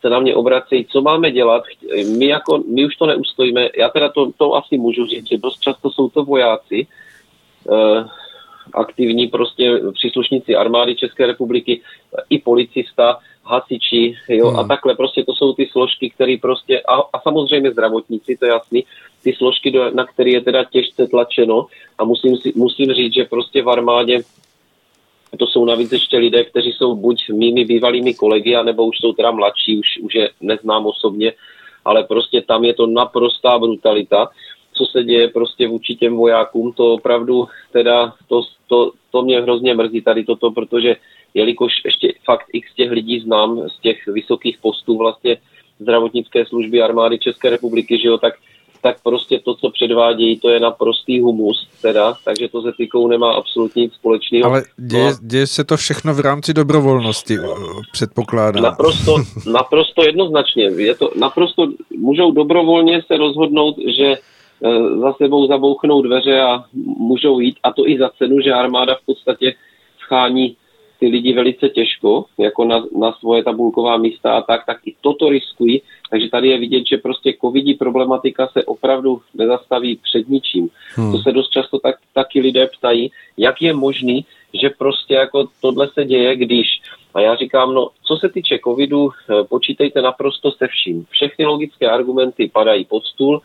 se na mě obracejí, co máme dělat. My, jako, my už to neustojíme. Já teda to, to asi můžu říct, že dost často jsou to vojáci, eh, aktivní prostě příslušníci armády České republiky, i policista, hasiči, jo, hmm. a takhle prostě to jsou ty složky, které prostě, a, a samozřejmě zdravotníci, to je jasný, ty složky, do, na které je teda těžce tlačeno a musím, si, musím říct, že prostě v armádě to jsou navíc ještě lidé, kteří jsou buď mými bývalými kolegy, anebo už jsou teda mladší, už, už je neznám osobně, ale prostě tam je to naprostá brutalita. Co se děje prostě vůči těm vojákům, to opravdu teda, to, to, to mě hrozně mrzí tady toto, protože jelikož ještě fakt x těch lidí znám z těch vysokých postů vlastně zdravotnické služby armády České republiky, že jo, tak tak prostě to, co předvádějí, to je naprostý humus, teda, takže to se tykou nemá absolutně nic společného. Ale děje, děje se to všechno v rámci dobrovolnosti, předpokládám. Naprosto, naprosto jednoznačně. Je to naprosto, můžou dobrovolně se rozhodnout, že za sebou zabouchnou dveře a můžou jít, a to i za cenu, že armáda v podstatě schání ty lidi velice těžko, jako na, na svoje tabulková místa a tak, tak i toto riskují. Takže tady je vidět, že prostě covidí problematika se opravdu nezastaví před ničím. Hmm. To se dost často tak, taky lidé ptají, jak je možný, že prostě jako tohle se děje, když a já říkám, no, co se týče covidu, eh, počítejte naprosto se vším. Všechny logické argumenty padají pod stůl,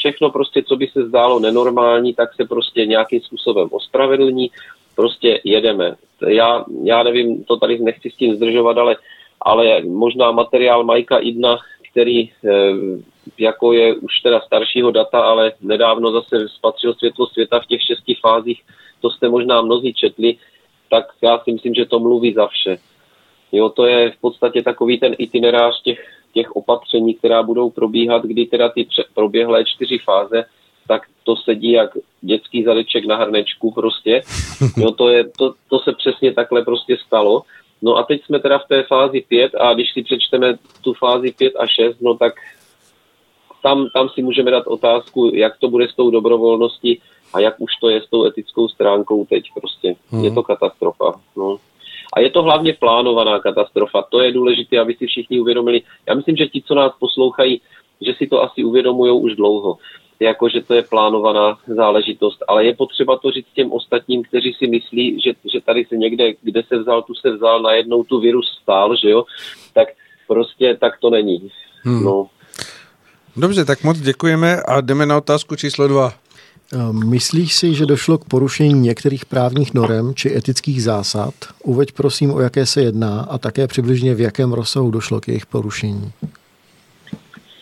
všechno prostě, co by se zdálo nenormální, tak se prostě nějakým způsobem ospravedlní prostě jedeme. Já, já nevím, to tady nechci s tím zdržovat, ale, ale možná materiál Majka Idna, který e, jako je už teda staršího data, ale nedávno zase spatřil světlo světa v těch šesti fázích, to jste možná mnozí četli, tak já si myslím, že to mluví za vše. Jo, to je v podstatě takový ten itinerář těch, těch opatření, která budou probíhat, kdy teda ty proběhlé čtyři fáze tak to sedí jak dětský zadeček na hrnečku prostě. No to, je, to, to se přesně takhle prostě stalo. No a teď jsme teda v té fázi 5 a když si přečteme tu fázi 5 a 6, no tak tam, tam si můžeme dát otázku, jak to bude s tou dobrovolností a jak už to je s tou etickou stránkou teď prostě. Hmm. Je to katastrofa. No. A je to hlavně plánovaná katastrofa. To je důležité, aby si všichni uvědomili. Já myslím, že ti, co nás poslouchají, že si to asi uvědomují už dlouho jako že to je plánovaná záležitost, ale je potřeba to říct těm ostatním, kteří si myslí, že, že tady se někde, kde se vzal, tu se vzal, najednou tu virus stál, že jo, tak prostě tak to není. Hmm. No. Dobře, tak moc děkujeme a jdeme na otázku číslo dva. Ehm, myslíš si, že došlo k porušení některých právních norem či etických zásad? Uveď prosím, o jaké se jedná a také přibližně v jakém rozsahu došlo k jejich porušení.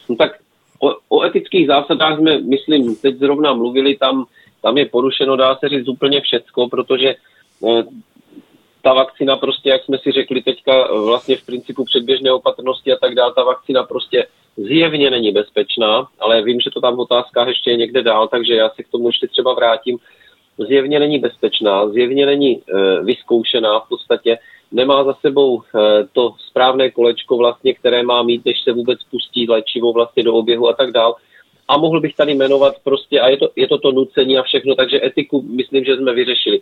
No tak o, o etických zásadách jsme, myslím, teď zrovna mluvili, tam, tam je porušeno, dá se říct, úplně všecko, protože eh, ta vakcína prostě, jak jsme si řekli teďka, vlastně v principu předběžné opatrnosti a tak dále, ta vakcína prostě zjevně není bezpečná, ale vím, že to tam v otázkách ještě je někde dál, takže já se k tomu ještě třeba vrátím. Zjevně není bezpečná, zjevně není e, vyzkoušená v podstatě, nemá za sebou eh, to správné kolečko vlastně, které má mít, než se vůbec pustí léčivo vlastně do oběhu a tak dál. A mohl bych tady jmenovat prostě, a je to, je to to nucení a všechno, takže etiku myslím, že jsme vyřešili.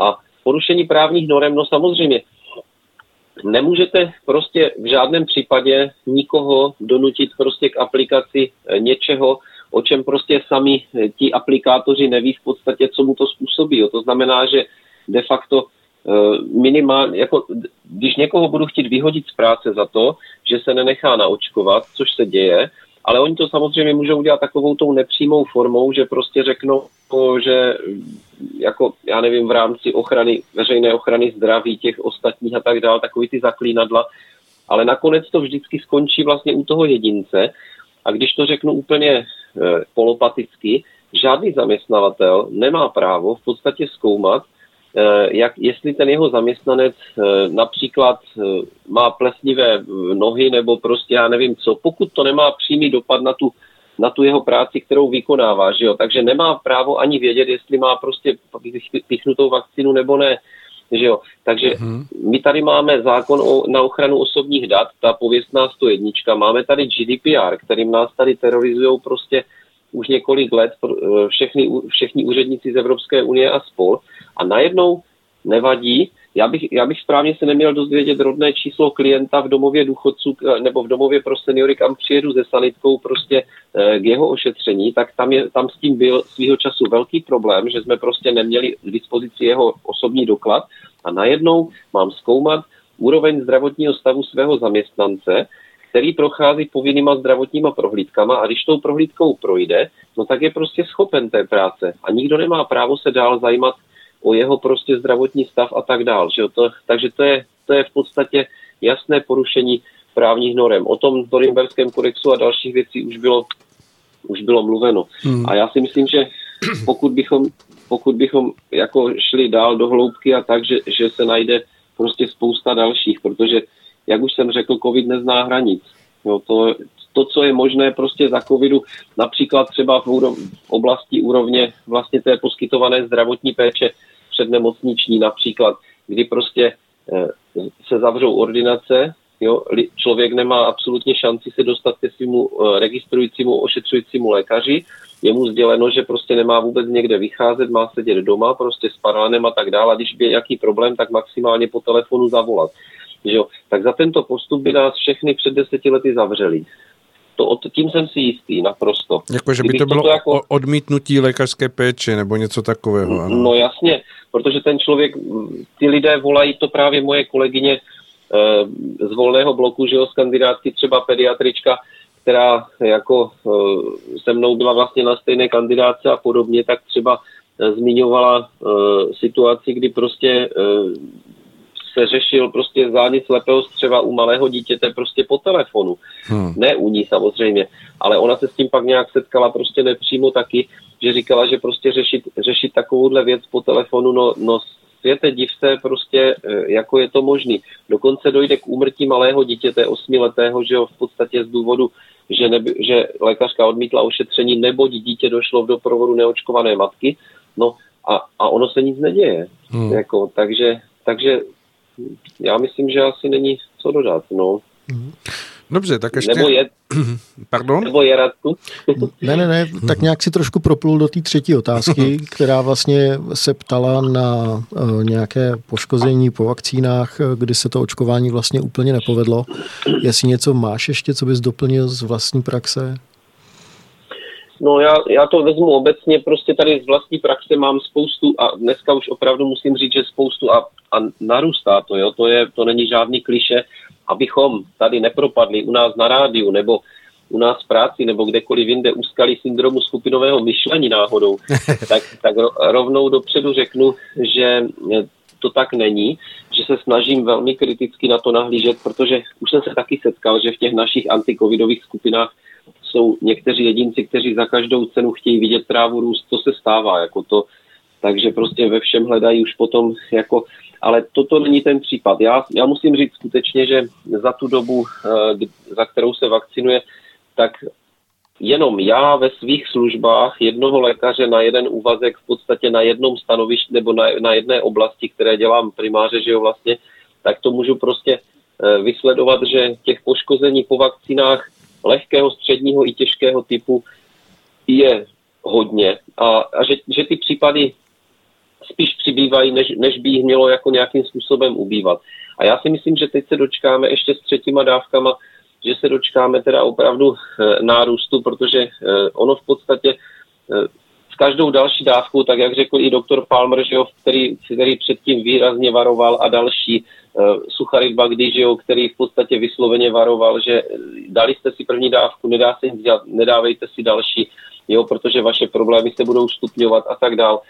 A porušení právních norem, no samozřejmě, nemůžete prostě v žádném případě nikoho donutit prostě k aplikaci eh, něčeho, o čem prostě sami eh, ti aplikátoři neví v podstatě, co mu to způsobí. To znamená, že de facto Eh, minimálně, jako, když někoho budu chtít vyhodit z práce za to, že se nenechá naočkovat, což se děje, ale oni to samozřejmě můžou udělat takovou tou nepřímou formou, že prostě řeknou, že jako, já nevím, v rámci ochrany, veřejné ochrany zdraví těch ostatních a tak dále, takový ty zaklínadla, ale nakonec to vždycky skončí vlastně u toho jedince. A když to řeknu úplně e, polopaticky, žádný zaměstnavatel nemá právo v podstatě zkoumat, jak, jestli ten jeho zaměstnanec eh, například eh, má plesnivé nohy nebo prostě já nevím co, pokud to nemá přímý dopad na tu, na tu jeho práci, kterou vykonává, že jo? takže nemá právo ani vědět, jestli má prostě pichnutou vakcínu nebo ne. Že jo? Takže mm-hmm. my tady máme zákon o, na ochranu osobních dat, ta pověstná 101, máme tady GDPR, kterým nás tady terorizují prostě už několik let všechny, všichni úředníci z Evropské unie a spol. A najednou nevadí, já bych, já bych správně se neměl dozvědět rodné číslo klienta v domově důchodců nebo v domově pro seniory, kam přijedu se sanitkou prostě eh, k jeho ošetření, tak tam, je, tam s tím byl svýho času velký problém, že jsme prostě neměli k dispozici jeho osobní doklad a najednou mám zkoumat úroveň zdravotního stavu svého zaměstnance, který prochází povinnýma zdravotníma prohlídkama a když tou prohlídkou projde, no tak je prostě schopen té práce a nikdo nemá právo se dál zajímat o jeho prostě zdravotní stav a tak dál. Že? To, takže to je, to je v podstatě jasné porušení právních norem. O tom Norimberském kodexu a dalších věcí už bylo, už bylo mluveno. Hmm. A já si myslím, že pokud bychom, pokud bychom jako šli dál do hloubky a tak, že, že se najde prostě spousta dalších, protože, jak už jsem řekl, COVID nezná hranic. Jo, to, to, co je možné prostě za covidu, například třeba v, úrov, v oblasti úrovně vlastně té poskytované zdravotní péče, přednemocniční například, kdy prostě eh, se zavřou ordinace, jo, člověk nemá absolutně šanci se dostat ke svému eh, registrujícímu, ošetřujícímu lékaři, je mu sděleno, že prostě nemá vůbec někde vycházet, má sedět doma, prostě s paránem a tak dále. A když by nějaký problém, tak maximálně po telefonu zavolat. Že jo? Tak za tento postup by nás všechny před deseti lety zavřeli. To, tím jsem si jistý, naprosto. Jako, že by to bylo to jako... odmítnutí lékařské péče nebo něco takového. Ano. No jasně, protože ten člověk, ty lidé volají to právě moje kolegyně eh, z volného bloku, že jo, z kandidátky třeba pediatrička, která jako eh, se mnou byla vlastně na stejné kandidáce a podobně, tak třeba eh, zmiňovala situaci, kdy prostě se řešil prostě zánět slepého střeva u malého dítěte prostě po telefonu. Hmm. Ne u ní samozřejmě, ale ona se s tím pak nějak setkala prostě nepřímo taky, že říkala, že prostě řešit, řešit takovouhle věc po telefonu, no, no světe, div se prostě, e, jako je to možný. Dokonce dojde k úmrtí malého dítěte, osmiletého, že jo, v podstatě z důvodu, že, neby, že lékařka odmítla ošetření, nebo dítě došlo v doprovodu neočkované matky, no a, a ono se nic neděje. Hmm. Jako, takže, takže já myslím, že asi není co dodat. No. Dobře, tak ještě... Nebo je... Pardon? Nebo je Radku? ne, ne, ne, tak nějak si trošku proplul do té třetí otázky, která vlastně se ptala na uh, nějaké poškození po vakcínách, kdy se to očkování vlastně úplně nepovedlo. Jestli něco máš ještě, co bys doplnil z vlastní praxe? No já, já to vezmu obecně, prostě tady z vlastní praxe mám spoustu a dneska už opravdu musím říct, že spoustu a, a narůstá to, jo, to, je, to není žádný kliše, abychom tady nepropadli u nás na rádiu nebo u nás v práci nebo kdekoliv jinde úskali syndromu skupinového myšlení náhodou, tak, tak rovnou dopředu řeknu, že to tak není, že se snažím velmi kriticky na to nahlížet, protože už jsem se taky setkal, že v těch našich antikovidových skupinách jsou někteří jedinci, kteří za každou cenu chtějí vidět trávu růst, to se stává, jako to, takže prostě ve všem hledají už potom jako, ale toto není ten případ. Já, já musím říct skutečně, že za tu dobu, eh, za kterou se vakcinuje, tak jenom já ve svých službách jednoho lékaře na jeden úvazek v podstatě na jednom stanovišti nebo na, na jedné oblasti, které dělám primáře, že jo vlastně, tak to můžu prostě eh, vysledovat, že těch poškození po vakcínách lehkého, středního i těžkého typu je hodně a, a že, že ty případy spíš přibývají, než, než by jich mělo jako nějakým způsobem ubývat. A já si myslím, že teď se dočkáme ještě s třetíma dávkama, že se dočkáme teda opravdu e, nárůstu, protože e, ono v podstatě e, s každou další dávkou, tak jak řekl i doktor Palmer, že jo, který, který předtím výrazně varoval a další, uh, Sucharit Bagdy, že jo, který v podstatě vysloveně varoval, že dali jste si první dávku, nedá se nic dělat, nedávejte si další, jo, protože vaše problémy se budou stupňovat a tak dál.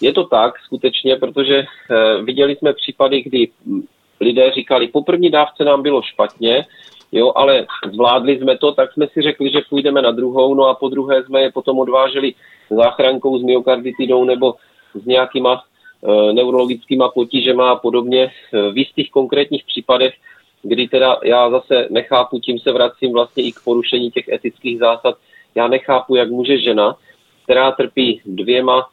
Je to tak skutečně, protože uh, viděli jsme případy, kdy lidé říkali, po první dávce nám bylo špatně, jo, ale zvládli jsme to, tak jsme si řekli, že půjdeme na druhou, no a po druhé jsme je potom odváželi záchrankou s myokarditidou nebo s nějakýma e, neurologickýma potížema a podobně. E, v jistých konkrétních případech, kdy teda já zase nechápu, tím se vracím vlastně i k porušení těch etických zásad, já nechápu, jak může žena, která trpí dvěma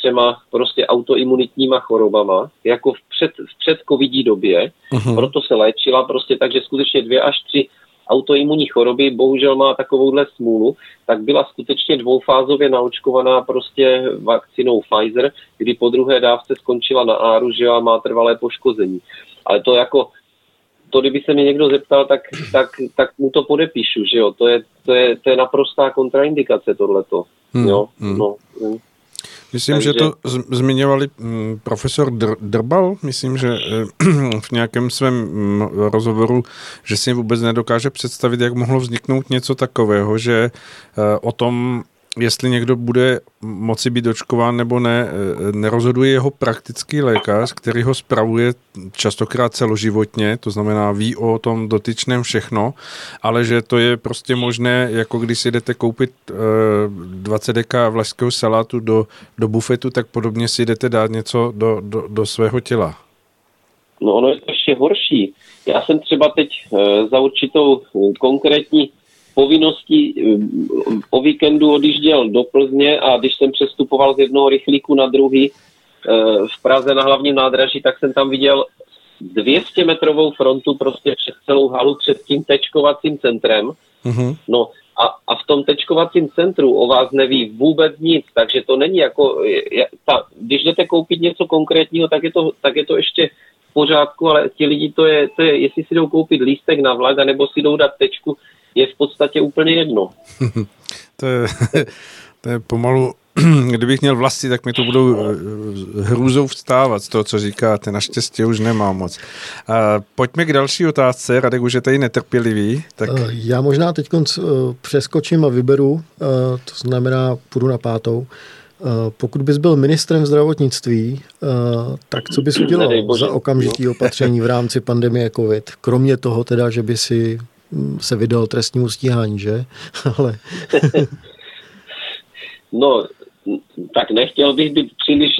třema prostě autoimunitníma chorobama, jako v, před, v předcovidí době, uh-huh. proto se léčila prostě, takže skutečně dvě až tři autoimunní choroby, bohužel má takovouhle smůlu, tak byla skutečně dvoufázově naočkovaná prostě vakcinou Pfizer, kdy po druhé dávce skončila na áru, že má trvalé poškození. Ale to jako to, kdyby se mě někdo zeptal, tak, tak, tak mu to podepíšu, že jo. To je, to je, to je naprostá kontraindikace tohleto. Hmm, jo, hmm. No, hmm. Myslím, Takže... že to zmiňovali mm, profesor Drbal, myslím, že eh, v nějakém svém mm, rozhovoru, že si vůbec nedokáže představit, jak mohlo vzniknout něco takového, že eh, o tom jestli někdo bude moci být očkován nebo ne, eh, nerozhoduje jeho praktický lékař, který ho spravuje častokrát celoživotně, to znamená ví o tom dotyčném všechno, ale že to je prostě možné, jako když si jdete koupit 20 eh, deka vlašského salátu do, do bufetu, tak podobně si jdete dát něco do, do, do svého těla. No ono je to ještě horší. Já jsem třeba teď e, za určitou konkrétní povinnosti eh, o víkendu odjížděl do Plzně a když jsem přestupoval z jednoho rychlíku na druhý eh, v Praze na hlavním nádraží, tak jsem tam viděl 200 metrovou frontu prostě před celou halu, před tím tečkovacím centrem. Mm-hmm. No a, a v tom tečkovacím centru o vás neví vůbec nic, takže to není jako, je, ta, když jdete koupit něco konkrétního, tak je to, tak je to ještě v pořádku, ale ti lidi to je, to je, jestli si jdou koupit lístek na vlak, nebo si jdou dát tečku, je v podstatě úplně jedno. to, je, to je pomalu, kdybych měl vlasti, tak mi to budou eh, hrůzou vstávat z toho, co říkáte. Naštěstí už nemám moc. A pojďme k další otázce. Radek už je tady netrpělivý. Tak... Eh, já možná teď eh, přeskočím a vyberu, to znamená, půjdu na pátou. Pokud bys byl ministrem zdravotnictví, tak co bys udělal za okamžitý opatření v rámci pandemie COVID? Kromě toho teda, že by si se vydal trestnímu stíhání, že? Ale... no, tak nechtěl bych být příliš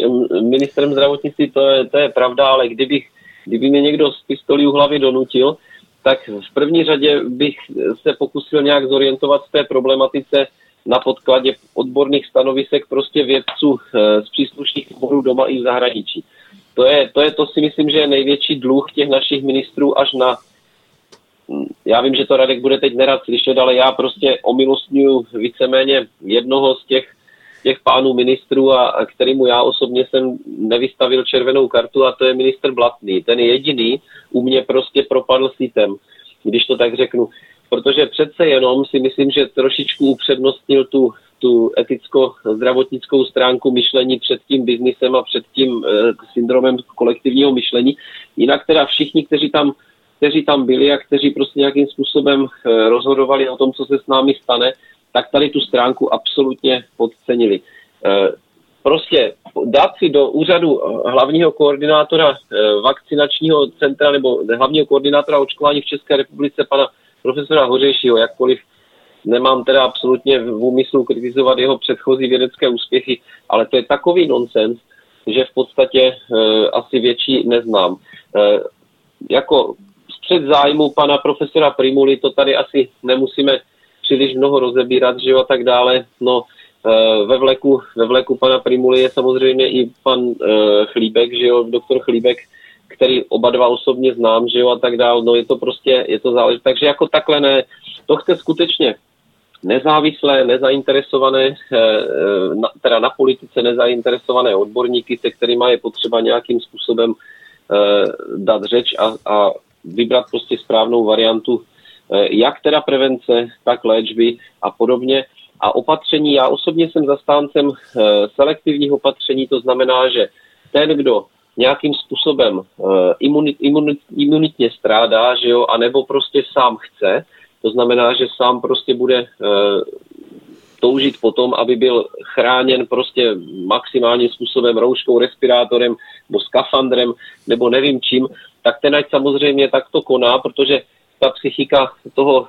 ministrem zdravotnictví, to je, to je pravda, ale kdybych, kdyby mě někdo z pistolí u hlavy donutil, tak v první řadě bych se pokusil nějak zorientovat v té problematice na podkladě odborných stanovisek prostě vědců eh, z příslušných oborů doma i v zahraničí. To je, to je, to si myslím, že je největší dluh těch našich ministrů až na já vím, že to Radek bude teď nerad slyšet, ale já prostě omilostňuji víceméně jednoho z těch, těch pánů ministrů, a, a kterýmu já osobně jsem nevystavil červenou kartu a to je minister Blatný. Ten je jediný u mě prostě propadl sítem, když to tak řeknu. Protože přece jenom si myslím, že trošičku upřednostnil tu, tu eticko-zdravotnickou stránku myšlení před tím biznisem a před tím e, syndromem kolektivního myšlení. Jinak teda všichni, kteří tam kteří tam byli a kteří prostě nějakým způsobem eh, rozhodovali o tom, co se s námi stane, tak tady tu stránku absolutně podcenili. Eh, prostě dát si do úřadu eh, hlavního koordinátora vakcinačního centra nebo hlavního koordinátora očkování v České republice pana profesora Hořejšího, jakkoliv nemám teda absolutně v úmyslu kritizovat jeho předchozí vědecké úspěchy, ale to je takový nonsens, že v podstatě e, asi větší neznám. E, jako střed zájmu pana profesora Primuly, to tady asi nemusíme příliš mnoho rozebírat, že a tak dále. No, eh, ve vleku, ve vleku pana Primuly je samozřejmě i pan uh, Chlíbek, že jo, doktor Chlíbek, který oba dva osobně znám, že jo, a tak dále. No je to prostě, je to záležité. Takže jako takhle ne, to chce skutečně nezávislé, nezainteresované, eh, teda na politice nezainteresované odborníky, se kterými je potřeba nějakým způsobem dát řeč a, a vybrat prostě správnou variantu, eh, jak teda prevence, tak léčby a podobně. A opatření, já osobně jsem zastáncem eh, selektivních opatření, to znamená, že ten, kdo nějakým způsobem eh, imunit, imunit, imunitně strádá, že jo, anebo prostě sám chce, to znamená, že sám prostě bude toužit potom, aby byl chráněn prostě maximálním způsobem rouškou, respirátorem nebo skafandrem nebo nevím čím, tak ten ať samozřejmě takto koná, protože ta psychika toho,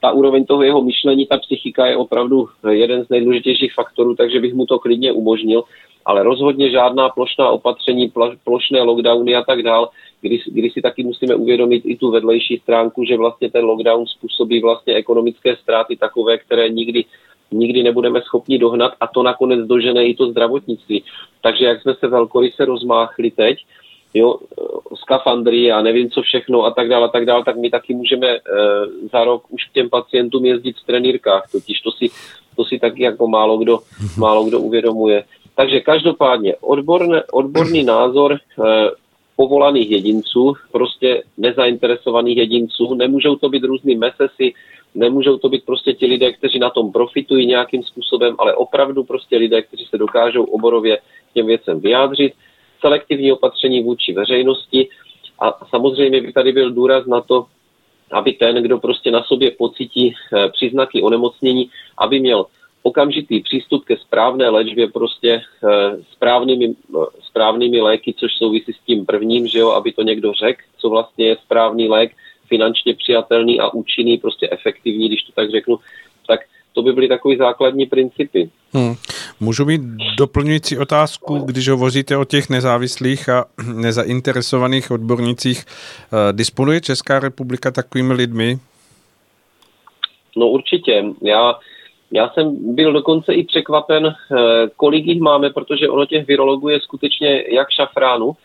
ta úroveň toho jeho myšlení, ta psychika je opravdu jeden z nejdůležitějších faktorů, takže bych mu to klidně umožnil, ale rozhodně žádná plošná opatření, plošné lockdowny a tak dál, kdy, kdy si taky musíme uvědomit i tu vedlejší stránku, že vlastně ten lockdown způsobí vlastně ekonomické ztráty takové, které nikdy nikdy nebudeme schopni dohnat a to nakonec dožene i to zdravotnictví. Takže jak jsme se velkoryse rozmáchli teď, jo, skafandry a nevím co všechno a tak dále, a tak dále, tak my taky můžeme e, za rok už k těm pacientům jezdit v trenýrkách, totiž to si, to si taky jako málo kdo, málo kdo uvědomuje. Takže každopádně odborné, odborný názor e, povolaných jedinců, prostě nezainteresovaných jedinců, nemůžou to být různý mesesy, nemůžou to být prostě ti lidé, kteří na tom profitují nějakým způsobem, ale opravdu prostě lidé, kteří se dokážou oborově těm věcem vyjádřit, selektivní opatření vůči veřejnosti. A samozřejmě by tady byl důraz na to, aby ten, kdo prostě na sobě pocítí eh, příznaky onemocnění, aby měl okamžitý přístup ke správné léčbě prostě eh, správnými, eh, správnými léky, což souvisí s tím prvním, že jo, aby to někdo řekl, co vlastně je správný lék, finančně přijatelný a účinný, prostě efektivní, když to tak řeknu, tak to by byly takové základní principy. Hmm. Můžu mít doplňující otázku, když hovoříte o těch nezávislých a nezainteresovaných odbornicích. Eh, disponuje Česká republika takovými lidmi? No určitě. Já, já jsem byl dokonce i překvapen, eh, kolik jich máme, protože ono těch virologů je skutečně jak šafránu.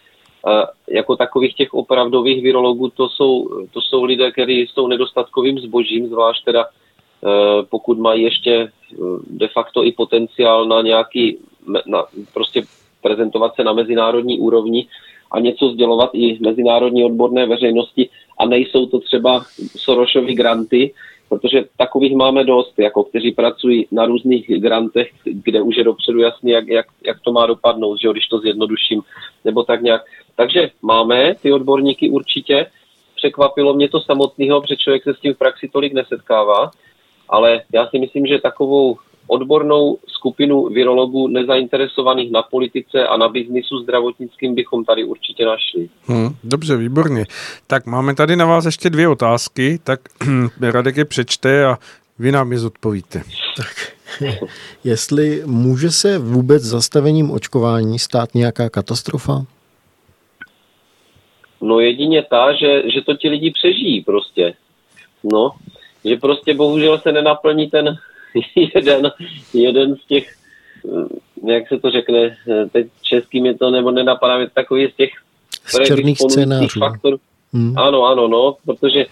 Jako takových těch opravdových virologů, to jsou, to jsou lidé, kteří jsou nedostatkovým zbožím, zvlášť teda Eh, pokud mají ještě eh, de facto i potenciál na nějaký, na, prostě prezentovat se na mezinárodní úrovni a něco sdělovat i mezinárodní odborné veřejnosti a nejsou to třeba Sorosovy granty, protože takových máme dost, jako kteří pracují na různých grantech, kde už je dopředu jasný, jak, jak, jak to má dopadnout, že když to zjednoduším, nebo tak nějak. Takže máme ty odborníky určitě, překvapilo mě to samotného, protože člověk se s tím v praxi tolik nesetkává, ale já si myslím, že takovou odbornou skupinu virologů nezainteresovaných na politice a na biznisu zdravotnickým bychom tady určitě našli. Hmm, dobře, výborně. Tak máme tady na vás ještě dvě otázky, tak Radek je přečte a vy nám je zodpovíte. Tak, jestli může se vůbec zastavením očkování stát nějaká katastrofa? No jedině ta, že, že to ti lidi přežijí prostě. No, že prostě bohužel se nenaplní ten jeden, jeden z těch, eh, jak se to řekne, eh, teď českým je to, nebo nenapadá mě takový z těch z černých scénářů. Faktorů. Hmm. Ano, ano, no, protože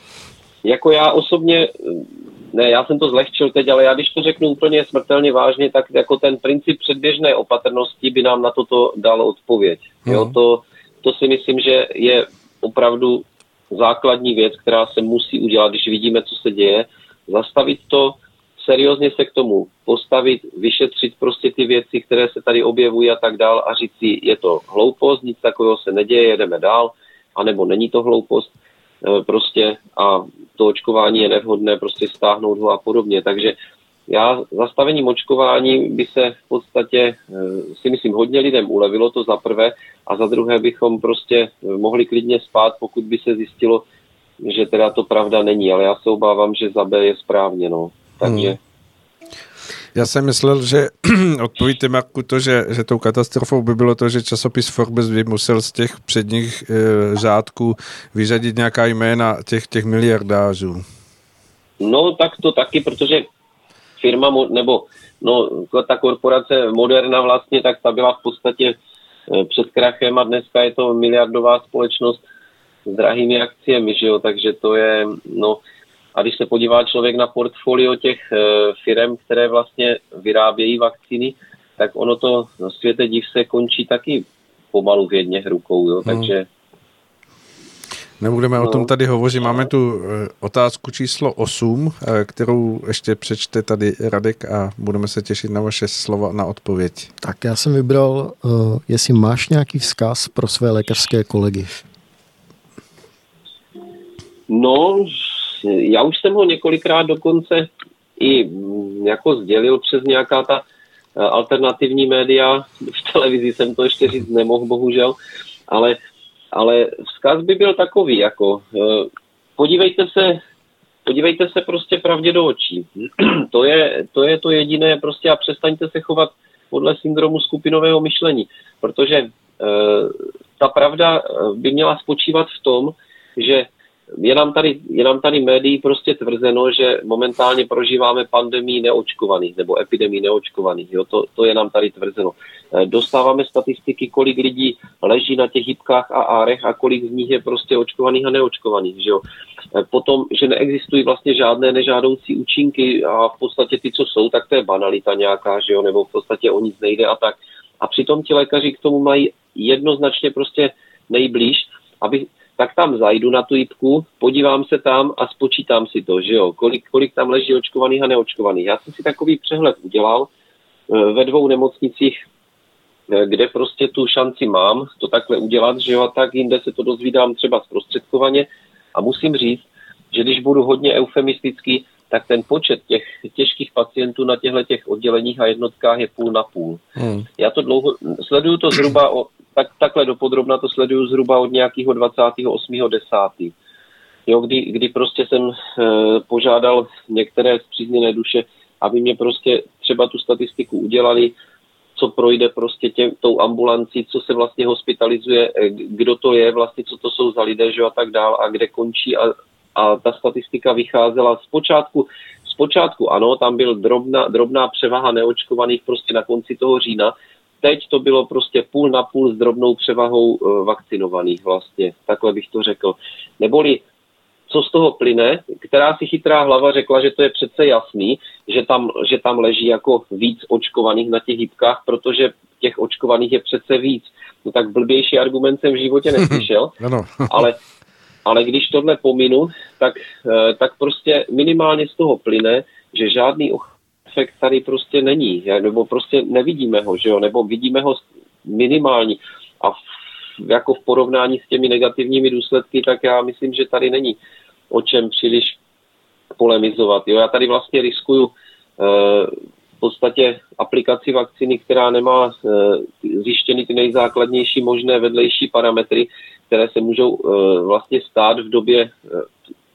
jako já osobně, ne, já jsem to zlehčil teď, ale já když to řeknu úplně smrtelně vážně, tak jako ten princip předběžné opatrnosti by nám na toto dal odpověď. Hmm. Jo, to, to si myslím, že je opravdu základní věc, která se musí udělat, když vidíme, co se děje, zastavit to, seriózně se k tomu postavit, vyšetřit prostě ty věci, které se tady objevují a tak dál a říct si, je to hloupost, nic takového se neděje, jedeme dál, anebo není to hloupost e, prostě a to očkování je nevhodné, prostě stáhnout ho a podobně. Takže já zastavením očkování by se v podstatě, eh, si myslím, hodně lidem ulevilo to za prvé a za druhé bychom prostě eh, mohli klidně spát, pokud by se zjistilo, že teda to pravda není, ale já se obávám, že za B je správně, no. Takže... Hmm. Já jsem myslel, že odpovíte Marku to, že, že tou katastrofou by bylo to, že časopis Forbes by musel z těch předních e, řádků vyřadit nějaká jména těch, těch miliardářů. No tak to taky, protože firma, nebo no, ta korporace Moderna vlastně, tak ta byla v podstatě eh, před krachem a dneska je to miliardová společnost s drahými akciemi, že jo, takže to je, no, a když se podívá člověk na portfolio těch e, firm, které vlastně vyrábějí vakcíny, tak ono to na světě div se končí taky pomalu v jedněch rukou, jo, hmm. takže Nebudeme no. o tom tady hovořit. Máme tu eh, otázku číslo 8, eh, kterou ještě přečte tady Radek a budeme se těšit na vaše slova na odpověď. Tak já jsem vybral, uh, jestli máš nějaký vzkaz pro své lékařské kolegy. No, já už jsem ho několikrát dokonce i mm, jako sdělil přes nějaká ta alternativní média. V televizi jsem to ještě říct nemohl, bohužel, ale ale vzkaz by byl takový, jako eh, podívejte se, podívejte se prostě pravdě do očí. to, je, to je to jediné prostě a přestaňte se chovat podle syndromu skupinového myšlení, protože e, ta pravda eh, by měla spočívat v tom, že je nám, tady, je nám tady médií prostě tvrzeno, že momentálně prožíváme pandemii neočkovaných nebo epidemii neočkovaných. Jo? To, to je nám tady tvrzeno. Eh, dostáváme statistiky, kolik lidí leží na těch hybkách a árech a kolik z nich je prostě očkovaných a neočkovaných. Že jo? Eh, potom, že neexistují vlastně žádné nežádoucí účinky a v podstatě ty, co jsou, tak to je banalita nějaká, že jo? nebo v podstatě o nic nejde a tak. A přitom ti lékaři k tomu mají jednoznačně prostě nejblíž, aby tak tam zajdu na tu jipku, podívám se tam a spočítám si to, že jo, kolik, kolik tam leží očkovaných a neočkovaných. Já jsem si takový přehled udělal eh, ve dvou nemocnicích, eh, kde prostě tu šanci mám to takhle udělat, že jo, a tak jinde se to dozvídám třeba zprostředkovaně a musím říct, že když budu hodně eufemistický, tak ten počet těch těžkých pacientů na těchto těch odděleních a jednotkách je půl na půl. Hmm. Já to dlouho, sleduju to zhruba o, tak, takhle dopodrobna to sleduju zhruba od nějakého 28.10. Jo, kdy, kdy prostě jsem e, požádal některé zpřízněné duše, aby mě prostě třeba tu statistiku udělali, co projde prostě tě, tou ambulancí, co se vlastně hospitalizuje, eh, kdo to je, vlastně co to jsou za lidé, že a tak dál a kde končí a, a ta statistika vycházela z počátku, z počátku ano, tam byl drobná, drobná převaha neočkovaných prostě na konci toho října, teď to bylo prostě půl na půl s drobnou převahou e, vakcinovaných vlastně, takhle bych to řekl. Neboli co z toho plyne, která si chytrá hlava řekla, že to je přece jasný, že tam, že tam leží jako víc očkovaných na těch hybkách, protože těch očkovaných je přece víc. No tak blbější argument jsem v životě neslyšel, ale, ale když tohle pominu, tak, e, tak prostě minimálně z toho plyne, že žádný efekt tady prostě není, nebo prostě nevidíme ho, že jo, nebo vidíme ho minimální. A v, jako v porovnání s těmi negativními důsledky, tak já myslím, že tady není o čem příliš polemizovat. Jo, já tady vlastně riskuju uh, v podstatě aplikaci vakcíny, která nemá uh, zjištěny ty nejzákladnější možné vedlejší parametry, které se můžou uh, vlastně stát v době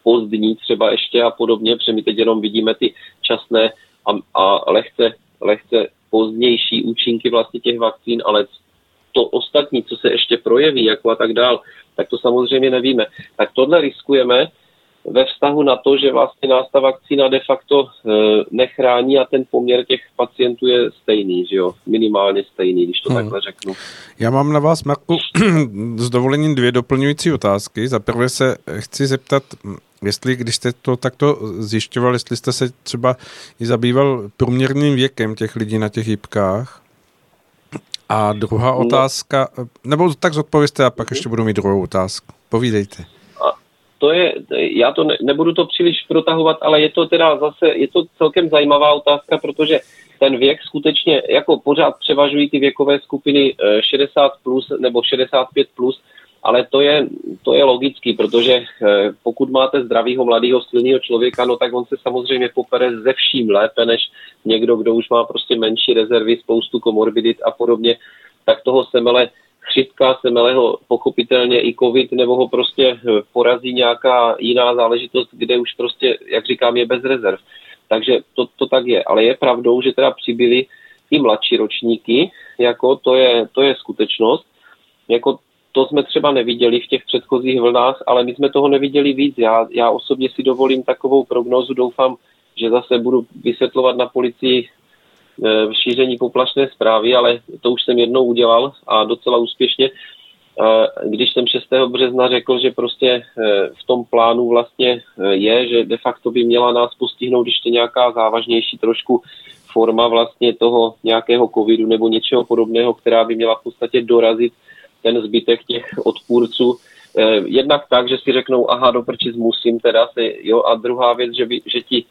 pozdní třeba ještě a podobně, protože my teď jenom vidíme ty časné a, a lehce, lehce pozdější účinky vlastně těch vakcín, ale to ostatní, co se ještě projeví, jako a tak dál, tak to samozřejmě nevíme. Tak tohle riskujeme ve vztahu na to, že vlastně nás ta vakcína de facto e, nechrání a ten poměr těch pacientů je stejný, že jo, minimálně stejný, když to hmm. takhle řeknu. Já mám na vás, Marku, s dovolením dvě doplňující otázky. Za prvé se chci zeptat, Jestli, když jste to takto zjišťoval, jestli jste se třeba i zabýval průměrným věkem těch lidí na těch jibkách. A druhá no. otázka, nebo tak zodpovězte a pak ještě budu mít druhou otázku. Povídejte. A to je, já to ne, nebudu to příliš protahovat, ale je to teda zase, je to celkem zajímavá otázka, protože ten věk skutečně, jako pořád převažují ty věkové skupiny 60 eh, plus nebo 65 plus, ale to je, to je logický, protože eh, pokud máte zdravého, mladého, silného člověka, no tak on se samozřejmě popere ze vším lépe, než někdo, kdo už má prostě menší rezervy, spoustu komorbidit a podobně, tak toho semele chřipka, semeleho pochopitelně i covid, nebo ho prostě eh, porazí nějaká jiná záležitost, kde už prostě, jak říkám, je bez rezerv. Takže to, to tak je. Ale je pravdou, že teda přibyly i mladší ročníky, jako to je, to je skutečnost. Jako to jsme třeba neviděli v těch předchozích vlnách, ale my jsme toho neviděli víc. Já, já osobně si dovolím takovou prognozu, doufám, že zase budu vysvětlovat na policii e, šíření poplašné zprávy, ale to už jsem jednou udělal a docela úspěšně. Když jsem 6. března řekl, že prostě e, v tom plánu vlastně e, je, že de facto by měla nás postihnout ještě nějaká závažnější trošku forma vlastně toho nějakého covidu nebo něčeho podobného, která by měla v podstatě dorazit ten zbytek těch odpůrců. Eh, jednak tak, že si řeknou, aha, do musím teda si, jo, a druhá věc, že, by, že ti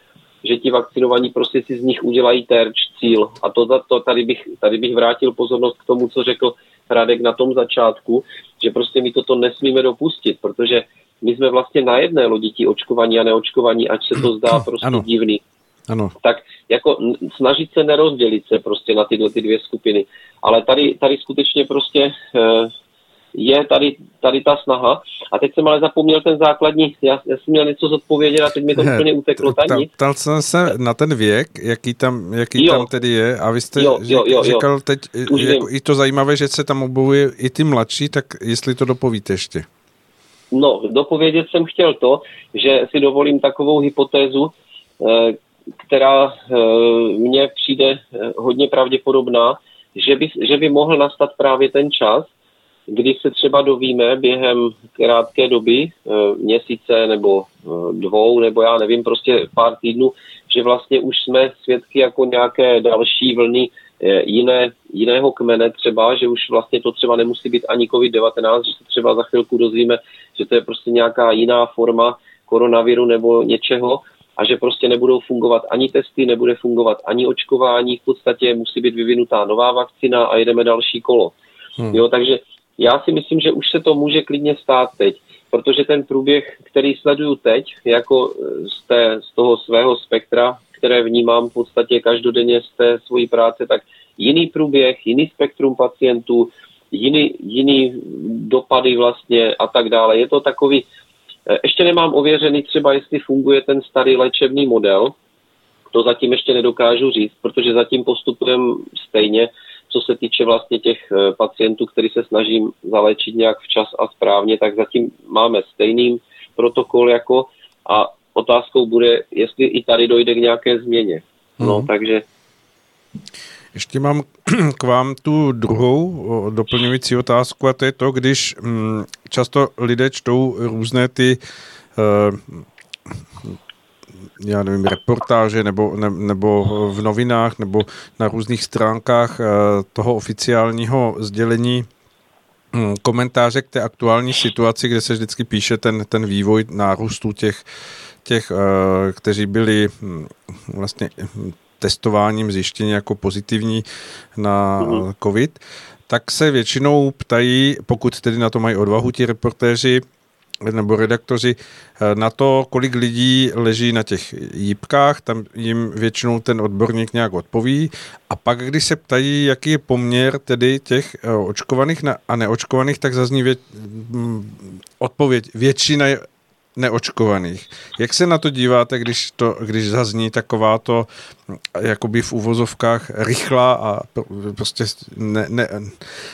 že ti vakcinovaní prostě si z nich udělají terč, cíl. A to, to tady, bych, tady bych vrátil pozornost k tomu, co řekl Radek na tom začátku, že prostě my toto nesmíme dopustit, protože my jsme vlastně na jedné lodi ti očkovaní a neočkovaní, ať se to zdá prostě ano. divný. Ano. Tak jako snažit se nerozdělit se prostě na tyhle ty dvě skupiny. Ale tady, tady skutečně prostě eh, je tady, tady ta snaha. A teď jsem ale zapomněl ten základní, já, já jsem měl něco zodpovědět a teď mi to ne, úplně uteklo. Ptal jsem se na ten věk, jaký tam, jaký tam tedy je a vy jste jo, jo, jo, říkal teď, jako, i to zajímavé, že se tam obovuje i ty mladší, tak jestli to dopovíte ještě. no, dopovědět jsem chtěl to, že si dovolím takovou hypotézu, eh, která mně přijde hodně pravděpodobná, že by, že by mohl nastat právě ten čas, kdy se třeba dovíme během krátké doby, měsíce nebo dvou, nebo já nevím, prostě pár týdnů, že vlastně už jsme svědky jako nějaké další vlny jiné, jiného kmene třeba, že už vlastně to třeba nemusí být ani COVID-19, že se třeba za chvilku dozvíme, že to je prostě nějaká jiná forma koronaviru nebo něčeho a že prostě nebudou fungovat ani testy, nebude fungovat ani očkování, v podstatě musí být vyvinutá nová vakcina a jedeme další kolo. Hmm. Jo, takže já si myslím, že už se to může klidně stát teď, protože ten průběh, který sleduju teď, jako z, té, z toho svého spektra které vnímám v podstatě každodenně z té svojí práce, tak jiný průběh, jiný spektrum pacientů, jiný, jiný dopady vlastně a tak dále. Je to takový, eh, ještě nemám ověřený třeba, jestli funguje ten starý léčebný model, to zatím ještě nedokážu říct, protože zatím postupujeme stejně, co se týče vlastně těch eh, pacientů, který se snažím zaléčit nějak včas a správně, tak zatím máme stejný protokol jako a otázkou bude, jestli i tady dojde k nějaké změně. No, hmm. takže... Ještě mám k vám tu druhou doplňující otázku a to je to, když mm, často lidé čtou různé ty uh, já nevím, reportáže nebo, ne, nebo v novinách nebo na různých stránkách uh, toho oficiálního sdělení hm, komentáře k té aktuální situaci, kde se vždycky píše ten, ten vývoj nárůstu těch těch, eh, kteří byli hm, vlastně testováním zjištěni jako pozitivní na mhm. COVID, tak se většinou ptají, pokud tedy na to mají odvahu ti reportéři, nebo redaktoři eh, na to, kolik lidí leží na těch jípkách, tam jim většinou ten odborník nějak odpoví a pak, když se ptají, jaký je poměr tedy těch eh, očkovaných a neočkovaných, tak zazní vě- hm, odpověď, většina je neočkovaných. Jak se na to díváte, když, to, když zazní takováto jakoby v uvozovkách rychlá a prostě ne, ne,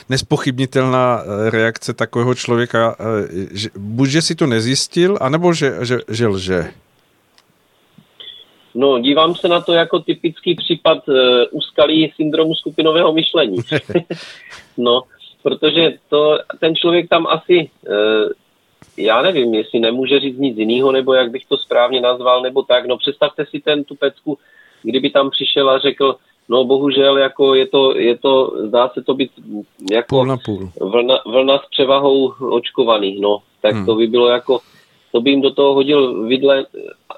nespochybnitelná reakce takového člověka, že, buď, že si to nezjistil, anebo že, že, že lže? No, dívám se na to jako typický případ uh, úskalí syndromu skupinového myšlení. no, protože to, ten člověk tam asi uh, já nevím, jestli nemůže říct nic jiného, nebo jak bych to správně nazval, nebo tak. No představte si ten tu pecku, kdyby tam přišel a řekl, no bohužel, jako je to, je to zdá se to být jako půl na půl. Vlna, vlna s převahou očkovaných, no. Tak hmm. to by bylo jako, to by jim do toho hodil vidle,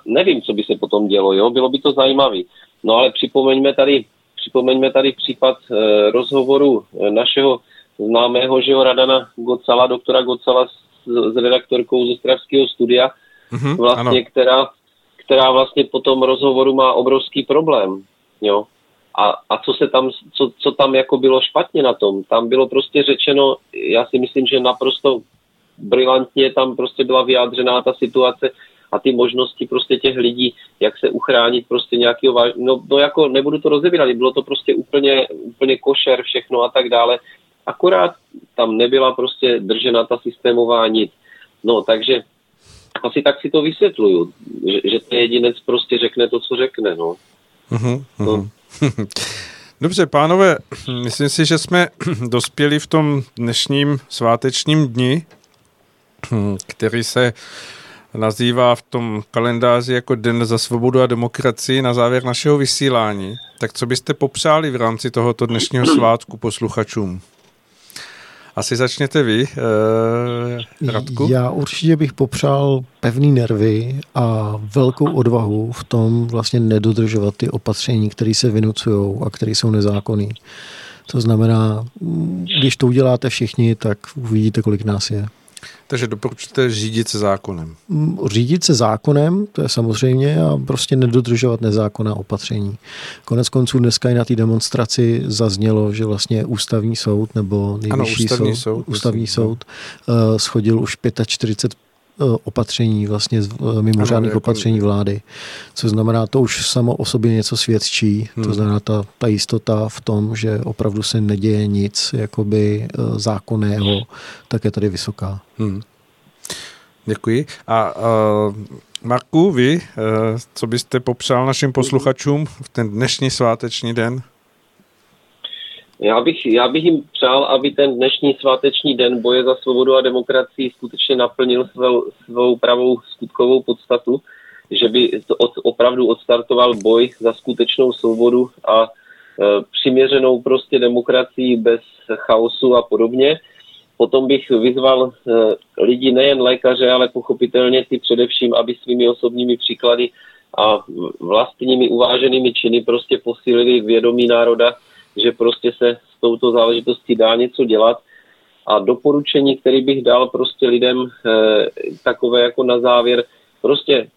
nevím, co by se potom dělo, jo, bylo by to zajímavé. No ale připomeňme tady, připomeňme tady případ e, rozhovoru e, našeho známého, že jo, Radana Gocala, doktora Gocala s s redaktorkou ze Stravského studia, mm-hmm, vlastně, která, která vlastně po tom rozhovoru má obrovský problém. Jo? A, a co se tam, co, co tam jako bylo špatně na tom? Tam bylo prostě řečeno, já si myslím, že naprosto brilantně tam prostě byla vyjádřená ta situace a ty možnosti prostě těch lidí, jak se uchránit prostě nějakého váž... no, no jako nebudu to rozebírat, bylo to prostě úplně, úplně košer všechno a tak dále akorát tam nebyla prostě držena ta systémová nit. No, takže asi tak si to vysvětluju, že, že ten jedinec prostě řekne to, co řekne, no. Uh-huh, uh-huh. no. Dobře, pánové, myslím si, že jsme dospěli v tom dnešním svátečním dni, který se nazývá v tom kalendáři jako Den za svobodu a demokracii na závěr našeho vysílání. Tak co byste popřáli v rámci tohoto dnešního svátku posluchačům? Asi začněte vy, eh, Radku? Já určitě bych popřál pevný nervy a velkou odvahu v tom vlastně nedodržovat ty opatření, které se vynucují a které jsou nezákonné. To znamená, když to uděláte všichni, tak uvidíte, kolik nás je. Takže doporučujete řídit se zákonem? Mm, řídit se zákonem, to je samozřejmě, a prostě nedodržovat nezákonná opatření. Konec konců dneska i na té demonstraci zaznělo, že vlastně ústavní soud nebo nejvyšší ano, ústavní soud, soud, ústavní myslím, soud uh, schodil už 45 Eh, opatření, vlastně eh, mimořádných ano, jako... opatření vlády. Co znamená, to už samo o sobě něco svědčí. Hmm. To znamená, ta, ta jistota v tom, že opravdu se neděje nic jakoby eh, zákonného, tak je tady vysoká. Hmm. Děkuji. A uh, Marku, vy, uh, co byste popřál našim posluchačům v ten dnešní sváteční den? Já bych, já bych jim přál, aby ten dnešní sváteční den boje za svobodu a demokracii skutečně naplnil svou, svou pravou skutkovou podstatu, že by to od, opravdu odstartoval boj za skutečnou svobodu a e, přiměřenou prostě demokracii bez chaosu a podobně. Potom bych vyzval e, lidi, nejen lékaře, ale pochopitelně ty především, aby svými osobními příklady a vlastními uváženými činy prostě posílili vědomí národa, že prostě se s touto záležitostí dá něco dělat. A doporučení, který bych dal prostě lidem e, takové jako na závěr, prostě e,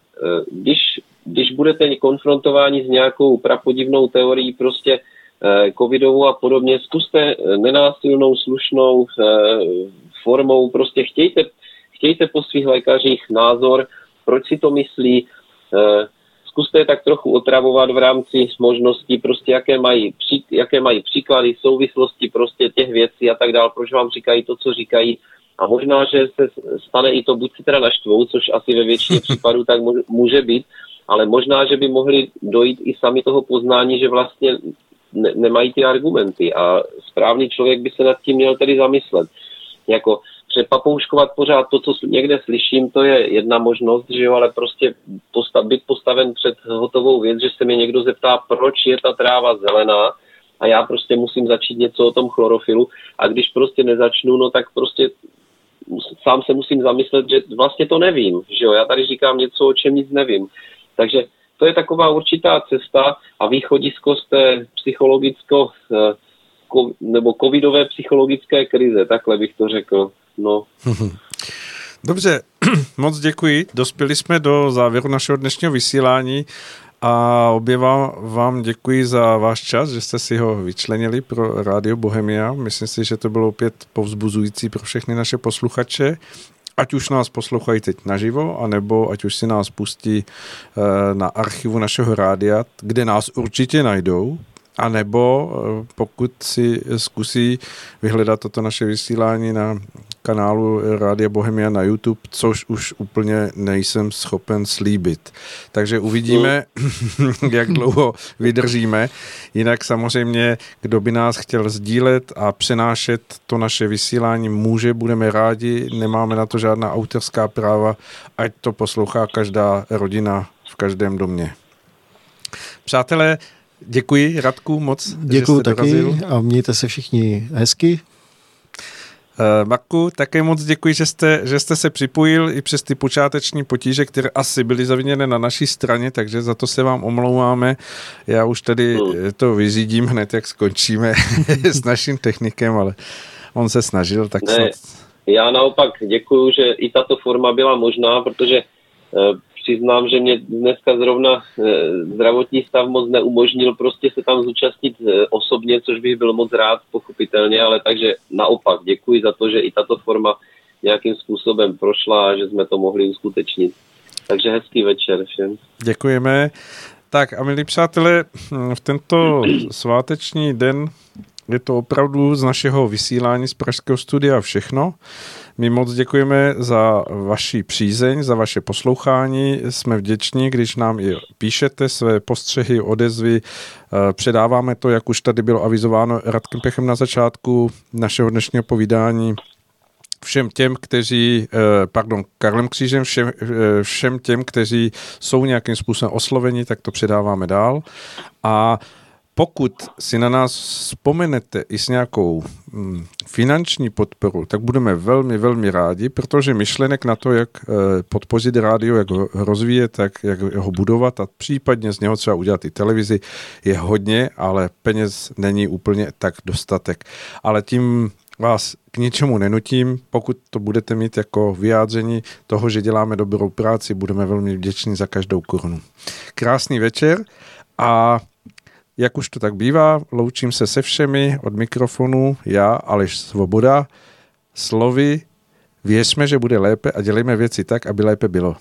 když, když budete konfrontováni s nějakou prapodivnou teorií prostě e, covidovou a podobně, zkuste nenásilnou, slušnou formou, prostě chtějte, chtějte po svých lékařích názor, proč si to myslí, zkuste je tak trochu otravovat v rámci možností, prostě jaké mají, pří, jaké mají příklady, souvislosti prostě těch věcí a tak dále, proč vám říkají to, co říkají. A možná, že se stane i to, buď si teda naštvou, což asi ve většině případů tak může být, ale možná, že by mohli dojít i sami toho poznání, že vlastně ne, nemají ty argumenty a správný člověk by se nad tím měl tedy zamyslet. Jako přepapouškovat pořád to, co někde slyším, to je jedna možnost, že jo, ale prostě postav, být postaven před hotovou věc, že se mě někdo zeptá, proč je ta tráva zelená a já prostě musím začít něco o tom chlorofilu a když prostě nezačnu, no tak prostě sám se musím zamyslet, že vlastně to nevím, že jo, já tady říkám něco, o čem nic nevím. Takže to je taková určitá cesta a východisko z té psychologicko eh, nebo covidové psychologické krize, takhle bych to řekl. No. Dobře, moc děkuji. Dospěli jsme do závěru našeho dnešního vysílání a obě vám, děkuji za váš čas, že jste si ho vyčlenili pro Rádio Bohemia. Myslím si, že to bylo opět povzbuzující pro všechny naše posluchače. Ať už nás poslouchají teď naživo, anebo ať už si nás pustí eh, na archivu našeho rádia, kde nás určitě najdou, a nebo eh, pokud si zkusí vyhledat toto naše vysílání na kanálu Rádia Bohemia na YouTube, což už úplně nejsem schopen slíbit. Takže uvidíme, jak dlouho vydržíme. Jinak samozřejmě, kdo by nás chtěl sdílet a přenášet to naše vysílání, může, budeme rádi, nemáme na to žádná autorská práva, ať to poslouchá každá rodina v každém domě. Přátelé, Děkuji Radku moc, Děkuji taky dorazil. a mějte se všichni hezky. Uh, Marku, také moc děkuji, že jste, že jste se připojil i přes ty počáteční potíže, které asi byly zaviněné na naší straně, takže za to se vám omlouváme. Já už tady hmm. to vyřídím hned, jak skončíme s naším technikem, ale on se snažil, tak ne, snad... Já naopak děkuji, že i tato forma byla možná, protože uh, přiznám, že mě dneska zrovna eh, zdravotní stav moc neumožnil prostě se tam zúčastnit eh, osobně, což bych byl moc rád, pochopitelně, ale takže naopak děkuji za to, že i tato forma nějakým způsobem prošla a že jsme to mohli uskutečnit. Takže hezký večer všem. Děkujeme. Tak a milí přátelé, v tento sváteční den je to opravdu z našeho vysílání z Pražského studia všechno. My moc děkujeme za vaši přízeň, za vaše poslouchání. Jsme vděční, když nám i píšete své postřehy, odezvy. Eh, předáváme to, jak už tady bylo avizováno Radkem Pechem na začátku našeho dnešního povídání všem těm, kteří, eh, pardon, Karlem Křížem, všem, eh, všem těm, kteří jsou nějakým způsobem osloveni, tak to předáváme dál. A pokud si na nás vzpomenete i s nějakou mm, finanční podporu, tak budeme velmi, velmi rádi, protože myšlenek na to, jak e, podpořit rádio, jak ho rozvíjet, tak jak ho budovat a případně z něho třeba udělat i televizi, je hodně, ale peněz není úplně tak dostatek. Ale tím vás k ničemu nenutím. Pokud to budete mít jako vyjádření toho, že děláme dobrou práci, budeme velmi vděční za každou korunu. Krásný večer a jak už to tak bývá, loučím se se všemi od mikrofonu, já, Aleš Svoboda, slovy, věřme, že bude lépe a dělejme věci tak, aby lépe bylo.